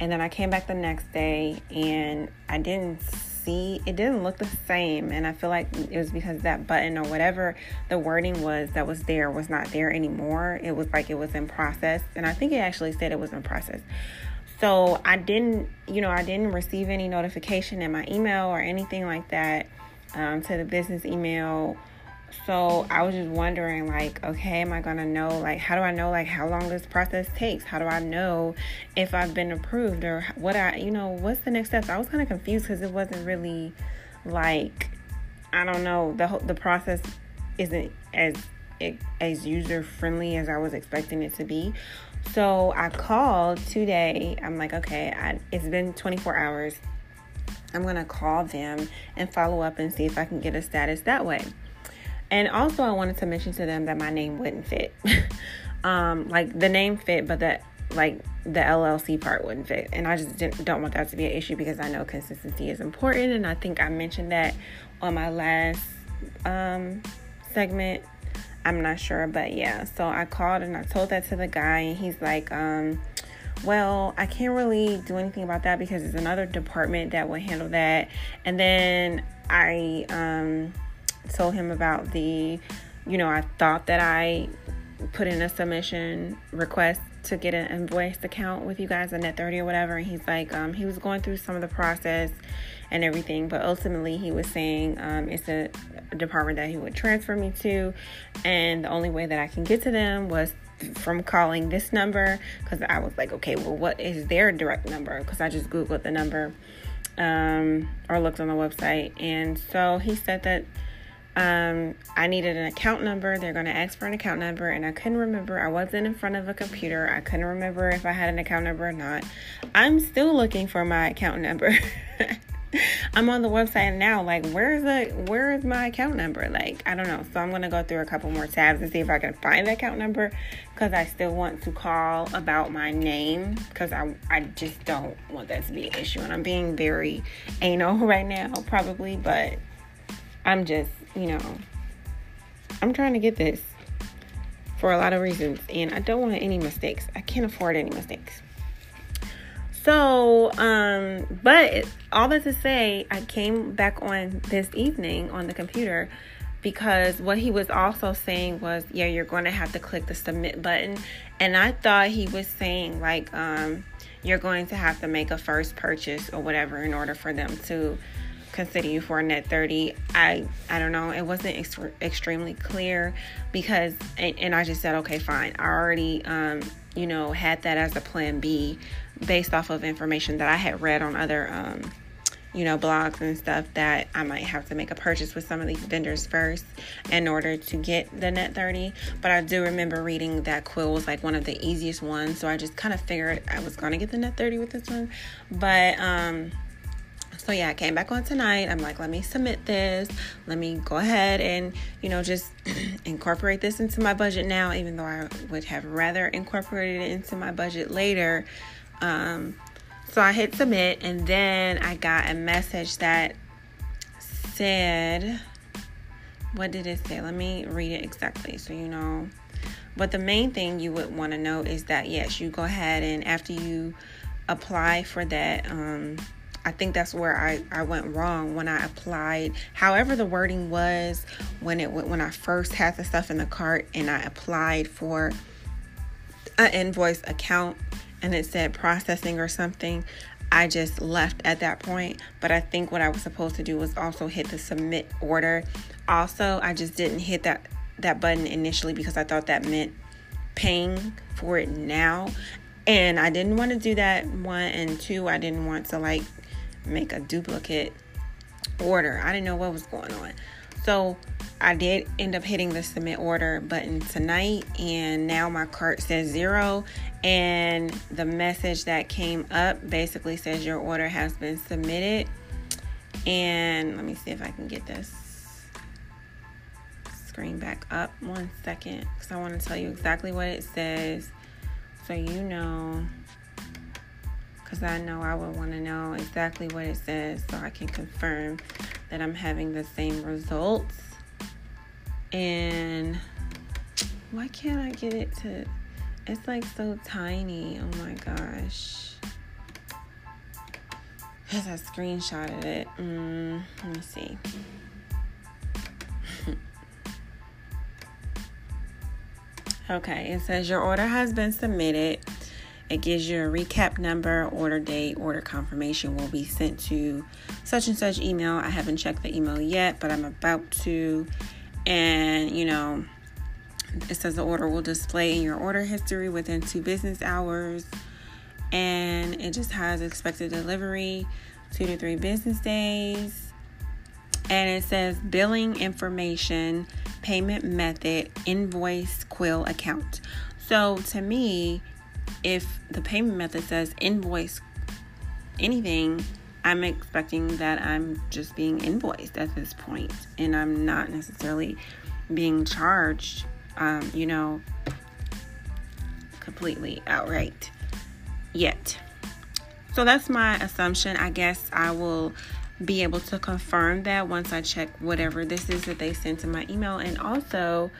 and then I came back the next day and I didn't see it didn't look the same and I feel like it was because that button or whatever the wording was that was there was not there anymore. It was like it was in process and I think it actually said it was in process. So I didn't, you know, I didn't receive any notification in my email or anything like that um, to the business email so I was just wondering, like, okay, am I gonna know, like, how do I know, like, how long this process takes? How do I know if I've been approved or what I, you know, what's the next steps? I was kind of confused because it wasn't really like, I don't know, the the process isn't as as user friendly as I was expecting it to be. So I called today. I'm like, okay, I, it's been 24 hours. I'm gonna call them and follow up and see if I can get a status that way. And also, I wanted to mention to them that my name wouldn't fit. [LAUGHS] um, like the name fit, but that like the LLC part wouldn't fit. And I just don't want that to be an issue because I know consistency is important. And I think I mentioned that on my last um, segment. I'm not sure, but yeah. So I called and I told that to the guy, and he's like, um, well, I can't really do anything about that because there's another department that will handle that. And then I, um, told him about the, you know, I thought that I put in a submission request to get an invoice account with you guys, a net 30 or whatever. And he's like, um, he was going through some of the process and everything, but ultimately he was saying um, it's a department that he would transfer me to, and the only way that I can get to them was from calling this number because I was like, okay, well, what is their direct number? Because I just Googled the number um, or looked on the website. And so he said that um, I needed an account number. They're going to ask for an account number, and I couldn't remember. I wasn't in front of a computer. I couldn't remember if I had an account number or not. I'm still looking for my account number. [LAUGHS] I'm on the website now. Like, where's the where is my account number? Like, I don't know. So I'm gonna go through a couple more tabs and see if I can find the account number because I still want to call about my name because I I just don't want that to be an issue. And I'm being very anal [LAUGHS] right now, probably, but I'm just you know I'm trying to get this for a lot of reasons, and I don't want any mistakes. I can't afford any mistakes. So, um, but all that to say, I came back on this evening on the computer because what he was also saying was, yeah, you're going to have to click the submit button. And I thought he was saying, like, um, you're going to have to make a first purchase or whatever in order for them to consider you for a net 30 i i don't know it wasn't ex- extremely clear because and, and, i just said okay fine i already um you know had that as a plan b based off of information that I had read on other, um, you know, blogs and stuff that I might have to make a purchase with some of these vendors first in order to get the net 30. But I do remember reading that Quill was like one of the easiest ones. So I just kind of figured I was going to get the net 30 with this one. But, um, so yeah, I came back on tonight. I'm like, let me submit this. Let me go ahead and, you know, just [CLEARS THROAT] incorporate this into my budget now, even though I would have rather incorporated it into my budget later. Um, so I hit submit, and then I got a message that said, What did it say? Let me read it exactly so you know. But the main thing you would want to know is that, yes, you go ahead and after you apply for that, um, I think that's where I, I went wrong when I applied. However, the wording was when it when I first had the stuff in the cart and I applied for an invoice account and it said processing or something, I just left at that point. But I think what I was supposed to do was also hit the submit order. Also, I just didn't hit that that button initially because I thought that meant paying for it now. And I didn't want to do that one and two, I didn't want to like make a duplicate order. I didn't know what was going on. So I did end up hitting the submit order button tonight, and now my cart says zero. And the message that came up basically says your order has been submitted. And let me see if I can get this screen back up one second because I want to tell you exactly what it says so you know. Because I know I would want to know exactly what it says so I can confirm that I'm having the same results. And why can't I get it to? It's like so tiny. Oh my gosh. Because I screenshotted it. Mm, let me see. [LAUGHS] okay, it says your order has been submitted. It gives you a recap number, order date, order confirmation will be sent to such and such email. I haven't checked the email yet, but I'm about to. And you know it says the order will display in your order history within two business hours. And it just has expected delivery two to three business days. And it says billing information payment method invoice quill account. So to me if the payment method says invoice anything I'm expecting that I'm just being invoiced at this point and I'm not necessarily being charged, um, you know, completely outright yet. So that's my assumption. I guess I will be able to confirm that once I check whatever this is that they sent to my email and also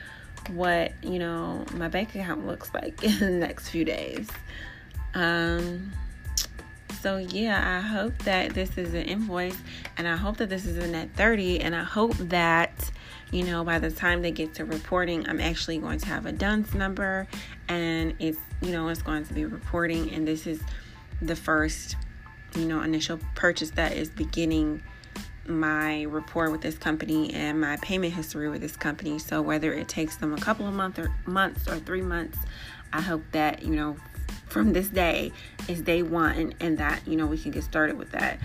what, you know, my bank account looks like [LAUGHS] in the next few days. Um, so yeah, I hope that this is an invoice and I hope that this is a net 30 and I hope that you know, by the time they get to reporting, I'm actually going to have a DUNS number and it's, you know, it's going to be reporting. And this is the first, you know, initial purchase that is beginning my report with this company and my payment history with this company. So whether it takes them a couple of months or months or three months, I hope that, you know, from this day is day one and that, you know, we can get started with that.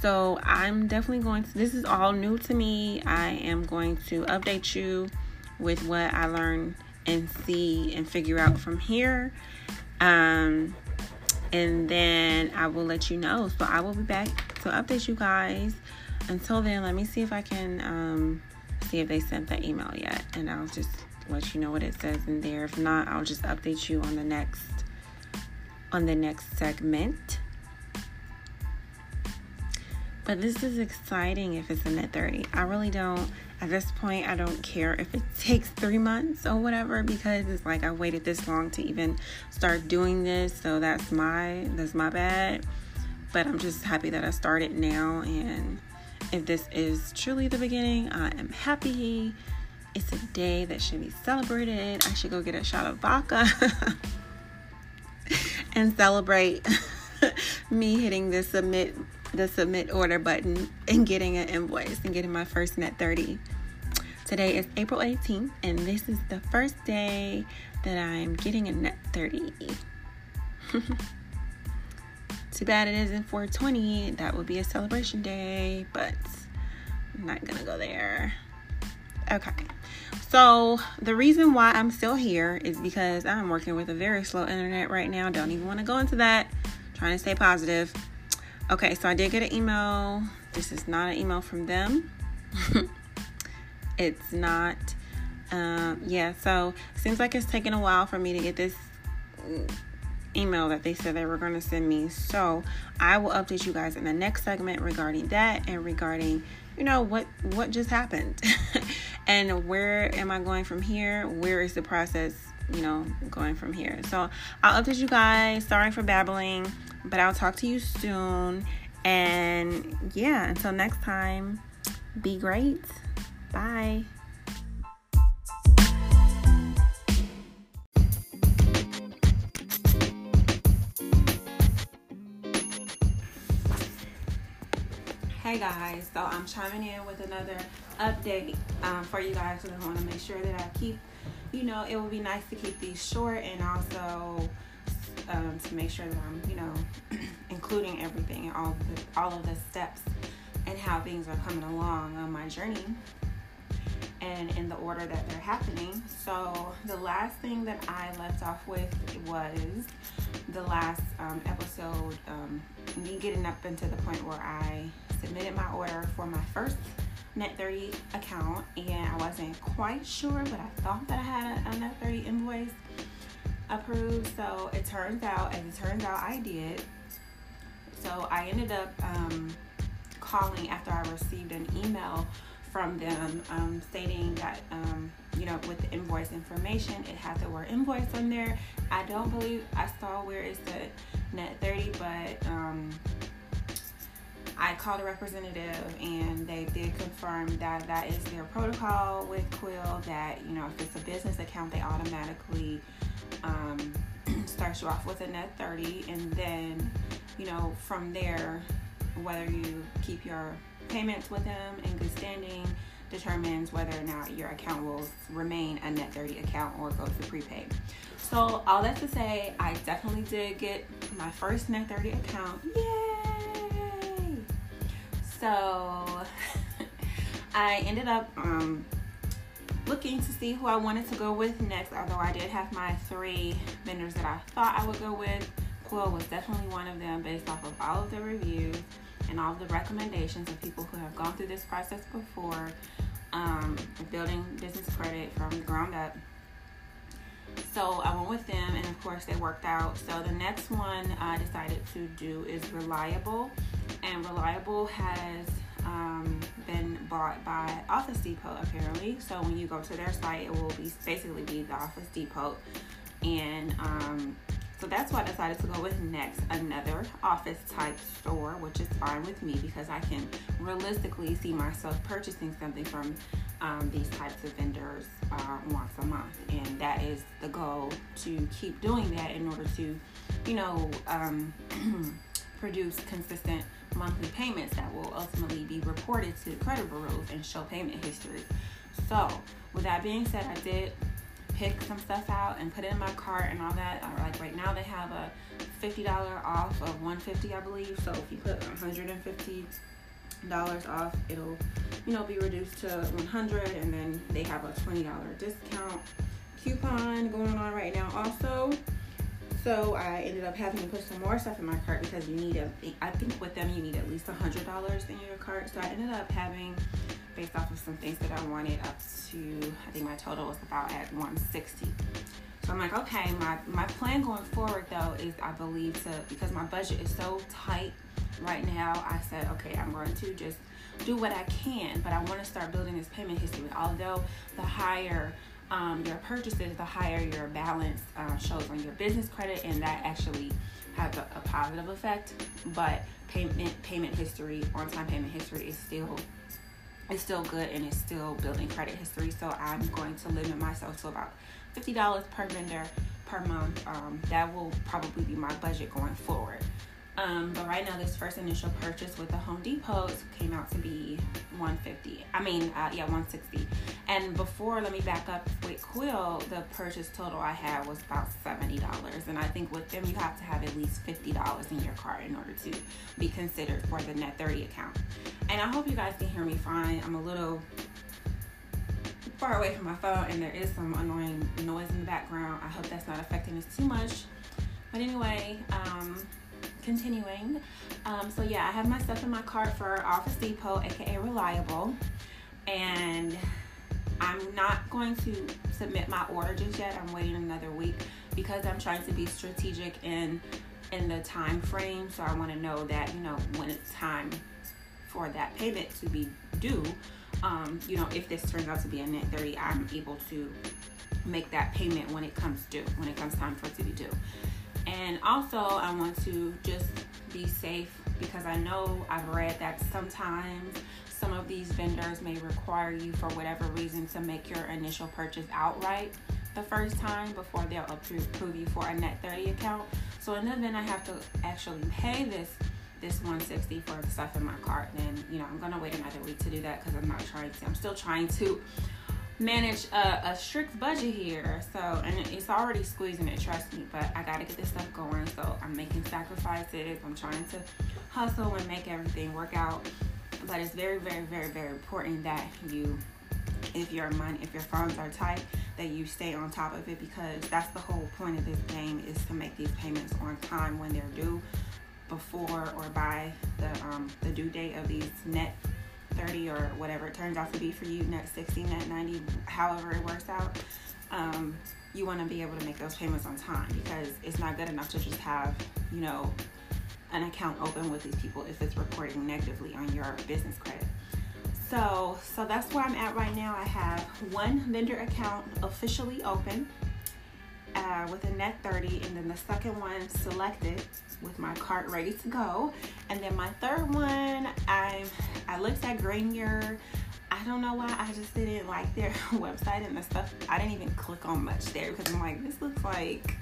So I'm definitely going to, this is all new to me. I am going to update you with what I learn and see and figure out from here. Um, and then I will let you know. So I will be back to update you guys. Until then, let me see if I can um, see if they sent that email yet, and I'll just let you know what it says in there. If not, I'll just update you on the next on the next segment. But this is exciting if it's in net 30. I really don't, at this point, I don't care if it [LAUGHS] takes three months or whatever because it's like I waited this long to even start doing this. So that's my, that's my bad. But I'm just happy that I started now. And if this is truly the beginning, I am happy. It's a day that should be celebrated. I should go get a shot of vodka [LAUGHS] and celebrate [LAUGHS] me hitting the submit the submit order button and getting an invoice and getting my first net 30. Today is April 18th, and this is the first day that I'm getting a net 30. [LAUGHS] Too bad it isn't 420. That would be a celebration day, but I'm not gonna go there. Okay. So, the reason why I'm still here is because I'm working with a very slow internet right now. Don't even want to go into that. trying to stay positive. Okay, so I did get an email. This is not an email from them. [LAUGHS] it's not. Um, yeah, so seems like it's taking a while for me to get this email that they said they were going to send me. So I will update you guys in the next segment regarding that and regarding, you know, what what just happened [LAUGHS] and where am I going from here? Where is the process, you know, going from here? So I'll update you guys. Sorry for babbling. But I'll talk to you soon. And yeah, until next time, be great. Bye. Hey guys, so I'm chiming in with another update um, for you guys I want to make sure that I keep, you know, it would be nice to keep these short and also um, to make sure that I'm, you know, [CLEARS THROAT] including everything and all of the, all of the steps and how things are coming along on my journey and in the order that they're happening. So the last thing that I left off with was the last um, episode, um, me getting up into the point where I submitted my order for my first Net 30 account, and I wasn't quite sure, but I thought that I had a, a Net 30 invoice approved. So it turns out, as it turns out, I did. So I ended up um, calling after I received an email from them um, stating that, um, you know, with the invoice information, it had the word invoice on there. I don't believe I saw where is the net 30, but um, I called a representative and they did confirm that that is their protocol with Quill. That you know, if it's a business account, they automatically um, [CLEARS THROAT] starts you off with a net 30 and then you know from there whether you keep your payments with them in good standing determines whether or not your account will remain a net 30 account or go to prepaid so all that to say i definitely did get my first net 30 account yay so [LAUGHS] i ended up um, looking to see who I wanted to go with next, although I did have my three vendors that I thought I would go with. Quill was definitely one of them based off of all of the reviews and all of the recommendations of people who have gone through this process before, um, building business credit from the ground up. So I went with them, and of course, they worked out. So the next one I decided to do is Reliable, and Reliable has um, been bought by Office Depot apparently. So when you go to their site, it will be basically be the Office Depot, and um, so that's why I decided to go with next another office type store, which is fine with me because I can realistically see myself purchasing something from um, these types of vendors uh, once a month, and that is the goal to keep doing that in order to, you know, um, [CLEARS THROAT] produce consistent monthly payments that will ultimately be reported to credit bureaus and show payment history. So, with that being said, I did pick some stuff out and put it in my cart and all that. Like right now, they have a fifty dollar off of one fifty, I believe. So if you put one hundred and fifty dollars off, it'll you know be reduced to one hundred, and then they have a twenty dollar discount coupon going on right now also. So I ended up having to put some more stuff in my cart because you need a. I think with them you need at least a hundred dollars in your cart. So I ended up having, based off of some things that I wanted, up to I think my total was about at 160. So I'm like, okay, my my plan going forward though is I believe to because my budget is so tight right now. I said, okay, I'm going to just do what I can, but I want to start building this payment history. Although the higher um, your purchases, the higher your balance uh, shows on your business credit, and that actually has a, a positive effect. But payment payment history, on time payment history, is still is still good and it's still building credit history. So I'm going to limit myself to about fifty dollars per vendor per month. Um, that will probably be my budget going forward. Um, but right now, this first initial purchase with the Home Depot came out to be 150. I mean, uh, yeah, 160. And before, let me back up with Quill. The purchase total I had was about seventy dollars, and I think with them you have to have at least fifty dollars in your cart in order to be considered for the Net 30 account. And I hope you guys can hear me fine. I'm a little far away from my phone, and there is some annoying noise in the background. I hope that's not affecting us too much. But anyway, um, continuing. Um, so yeah, I have my stuff in my cart for Office Depot, aka Reliable, and I'm not going to submit my order just yet. I'm waiting another week because I'm trying to be strategic in in the time frame. So I want to know that you know when it's time for that payment to be due. Um, you know, if this turns out to be a net 30, I'm able to make that payment when it comes due, when it comes time for it to be due. And also, I want to just be safe because I know I've read that sometimes some of these vendors may require you, for whatever reason, to make your initial purchase outright the first time before they'll approve you for a net 30 account. So, in the event I have to actually pay this this 160 for the stuff in my cart, then you know I'm gonna wait another week to do that because I'm not trying to. I'm still trying to manage a, a, strict budget here. So, and it's already squeezing it, trust me, but I got to get this stuff going. So, I'm making sacrifices. I'm trying to hustle and make everything work out. But it's very, very, very, very important that you, if your money, if your funds are tight, that you stay on top of it because that's the whole point of this game is to make these payments on time when they're due before or by the um, the due date of these net 30 or whatever it turns out to be for you, net 60, net 90, however it works out, um, you want to be able to make those payments on time because it's not good enough to just have, you know, an account open with these people if it's reporting negatively on your business credit. So, so that's where I'm at right now. I have one vendor account officially open uh, with a net 30, and then the second one selected with my cart ready to go. And then my third one, I I looked at Grainger. I don't know why I just didn't like their [LAUGHS] website and the stuff. I didn't even click on much there because I'm like, this looks like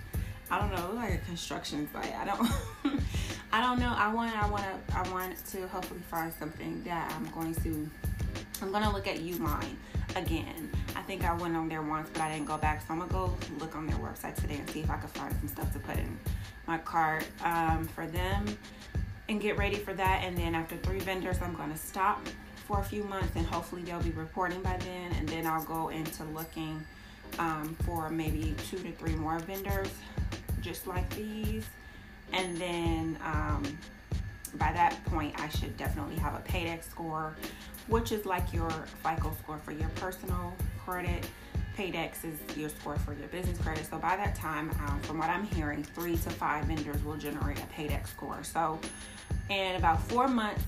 I don't know, like a construction site. I don't [LAUGHS] I don't know. I want I want to I want to hopefully find something that I'm going to I'm gonna look at Uline again. I think I went on there once, but I didn't go back. So I'm gonna go look on their website today and see if I can find some stuff to put in my cart um, for them and get ready for that. And then after three vendors, I'm gonna stop for a few months and hopefully they'll be reporting by then. And then I'll go into looking um, for maybe two to three more vendors just like these. And then um, by that point, I should definitely have a Paydex score which is like your FICO score for your personal credit. Paydex is your score for your business credit. So by that time, um, from what I'm hearing, three to five vendors will generate a Paydex score. So in about four months,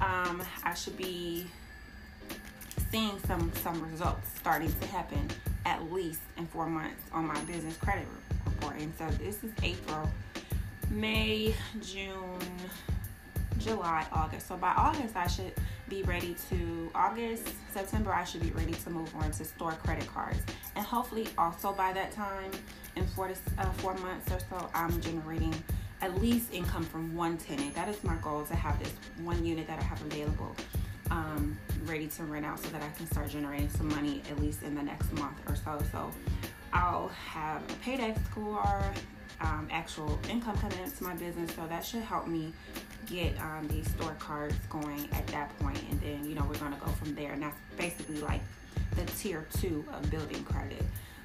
um, I should be seeing some some results starting to happen at least in four months on my business credit report. And So this is April, May, June, July, August. So by August, I should be ready to August, September, I should be ready to move on to store credit cards. And hopefully, also by that time, in four to uh, four months or so, I'm generating at least income from one tenant. That is my goal to have this one unit that I have available um, ready to rent out so that I can start generating some money at least in the next month or so. So I'll have a paydex score, um, actual income coming into my business. So that should help me get um, these store cards going at that point. And then, you know, we're to go from there. And that's basically like the tier two of building credit.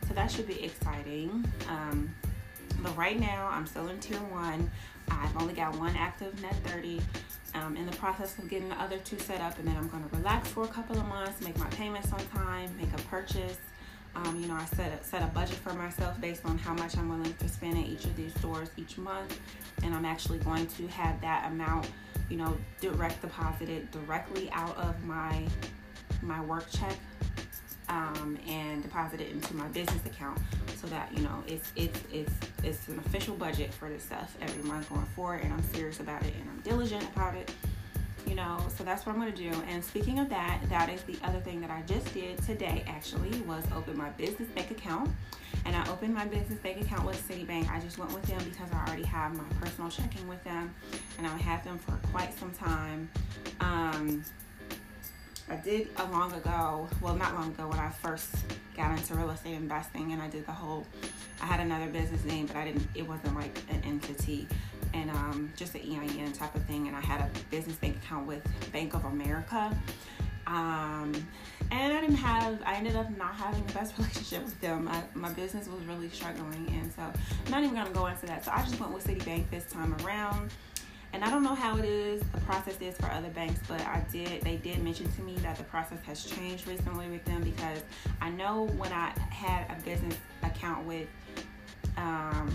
So that should be exciting. Um, but right now, I'm still in tier one. I've only got one active net 30. Um, in the process of getting the other two set up, and then I'm to relax for a couple of months, make my payments on time, make a purchase. Um, you know, I set a, set a budget for myself based on how much I'm willing to spend at each of these stores each month, and I'm actually going to have that amount, you know, direct deposited directly out of my my work check um, and deposit it into my business account so that you know it's it's it's it's an official budget for this stuff every month going forward. And I'm serious about it and I'm diligent about it you know so that's what I'm gonna do and speaking of that that is the other thing that I just did today actually was open my business bank account and I opened my business bank account with Citibank I just went with them because I already have my personal checking with them and I had them for quite some time um, I did a long ago, well, not long ago when I first got into real estate investing, and I did the whole. I had another business name, but I didn't. It wasn't like an entity, and um, just an EIN type of thing. And I had a business bank account with Bank of America. Um, and I didn't have. I ended up not having the best [LAUGHS] relationship with them. I, my business was really struggling, and so I'm not even gonna go into that. So I just went with Citibank this time around and I don't know how it is, the process is for other banks, but I did, they did mention to me that the process has changed recently with them because I know when I had a business account with um,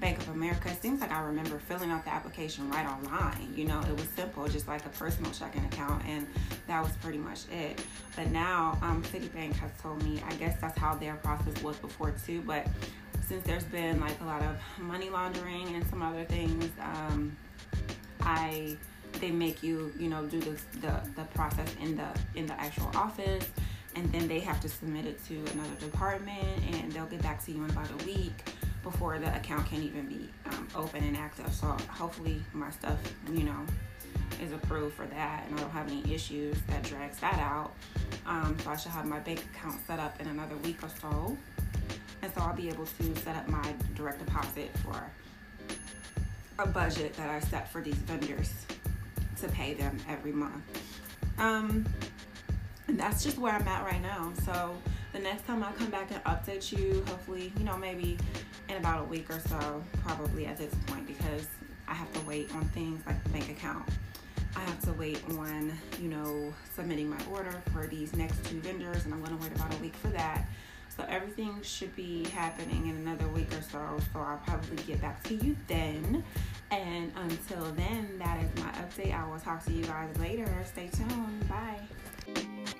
Bank of America, it seems like I remember filling out the application right online. You know, it was simple, just like a personal checking account, and that was pretty much it. But now, um, Citibank has told me, I guess that's how their process was before too, but since there's been like a lot of money laundering and some other things, um, I they make you you know do the, the the process in the in the actual office and then they have to submit it to another department and they'll get back to you in about a week before the account can even be um, open and active so hopefully my stuff you know is approved for that and i don't have any issues that drags that out um, so i should have my bank account set up in another week or so and so I'll be able to set up my direct deposit for a budget that I set for these vendors to pay them every month. Um, and that's just where I'm at right now. So the next time I come back and update you, hopefully, you know, maybe in about a week or so, probably at this point, because I have to wait on things like the bank account. I have to wait on, you know, submitting my order for these next two vendors, and I'm going to wait about a week for that. So everything should be happening in another week or so. So I'll probably get back to you then. And until then, that is my update. I will talk to you guys later. Stay tuned. Bye.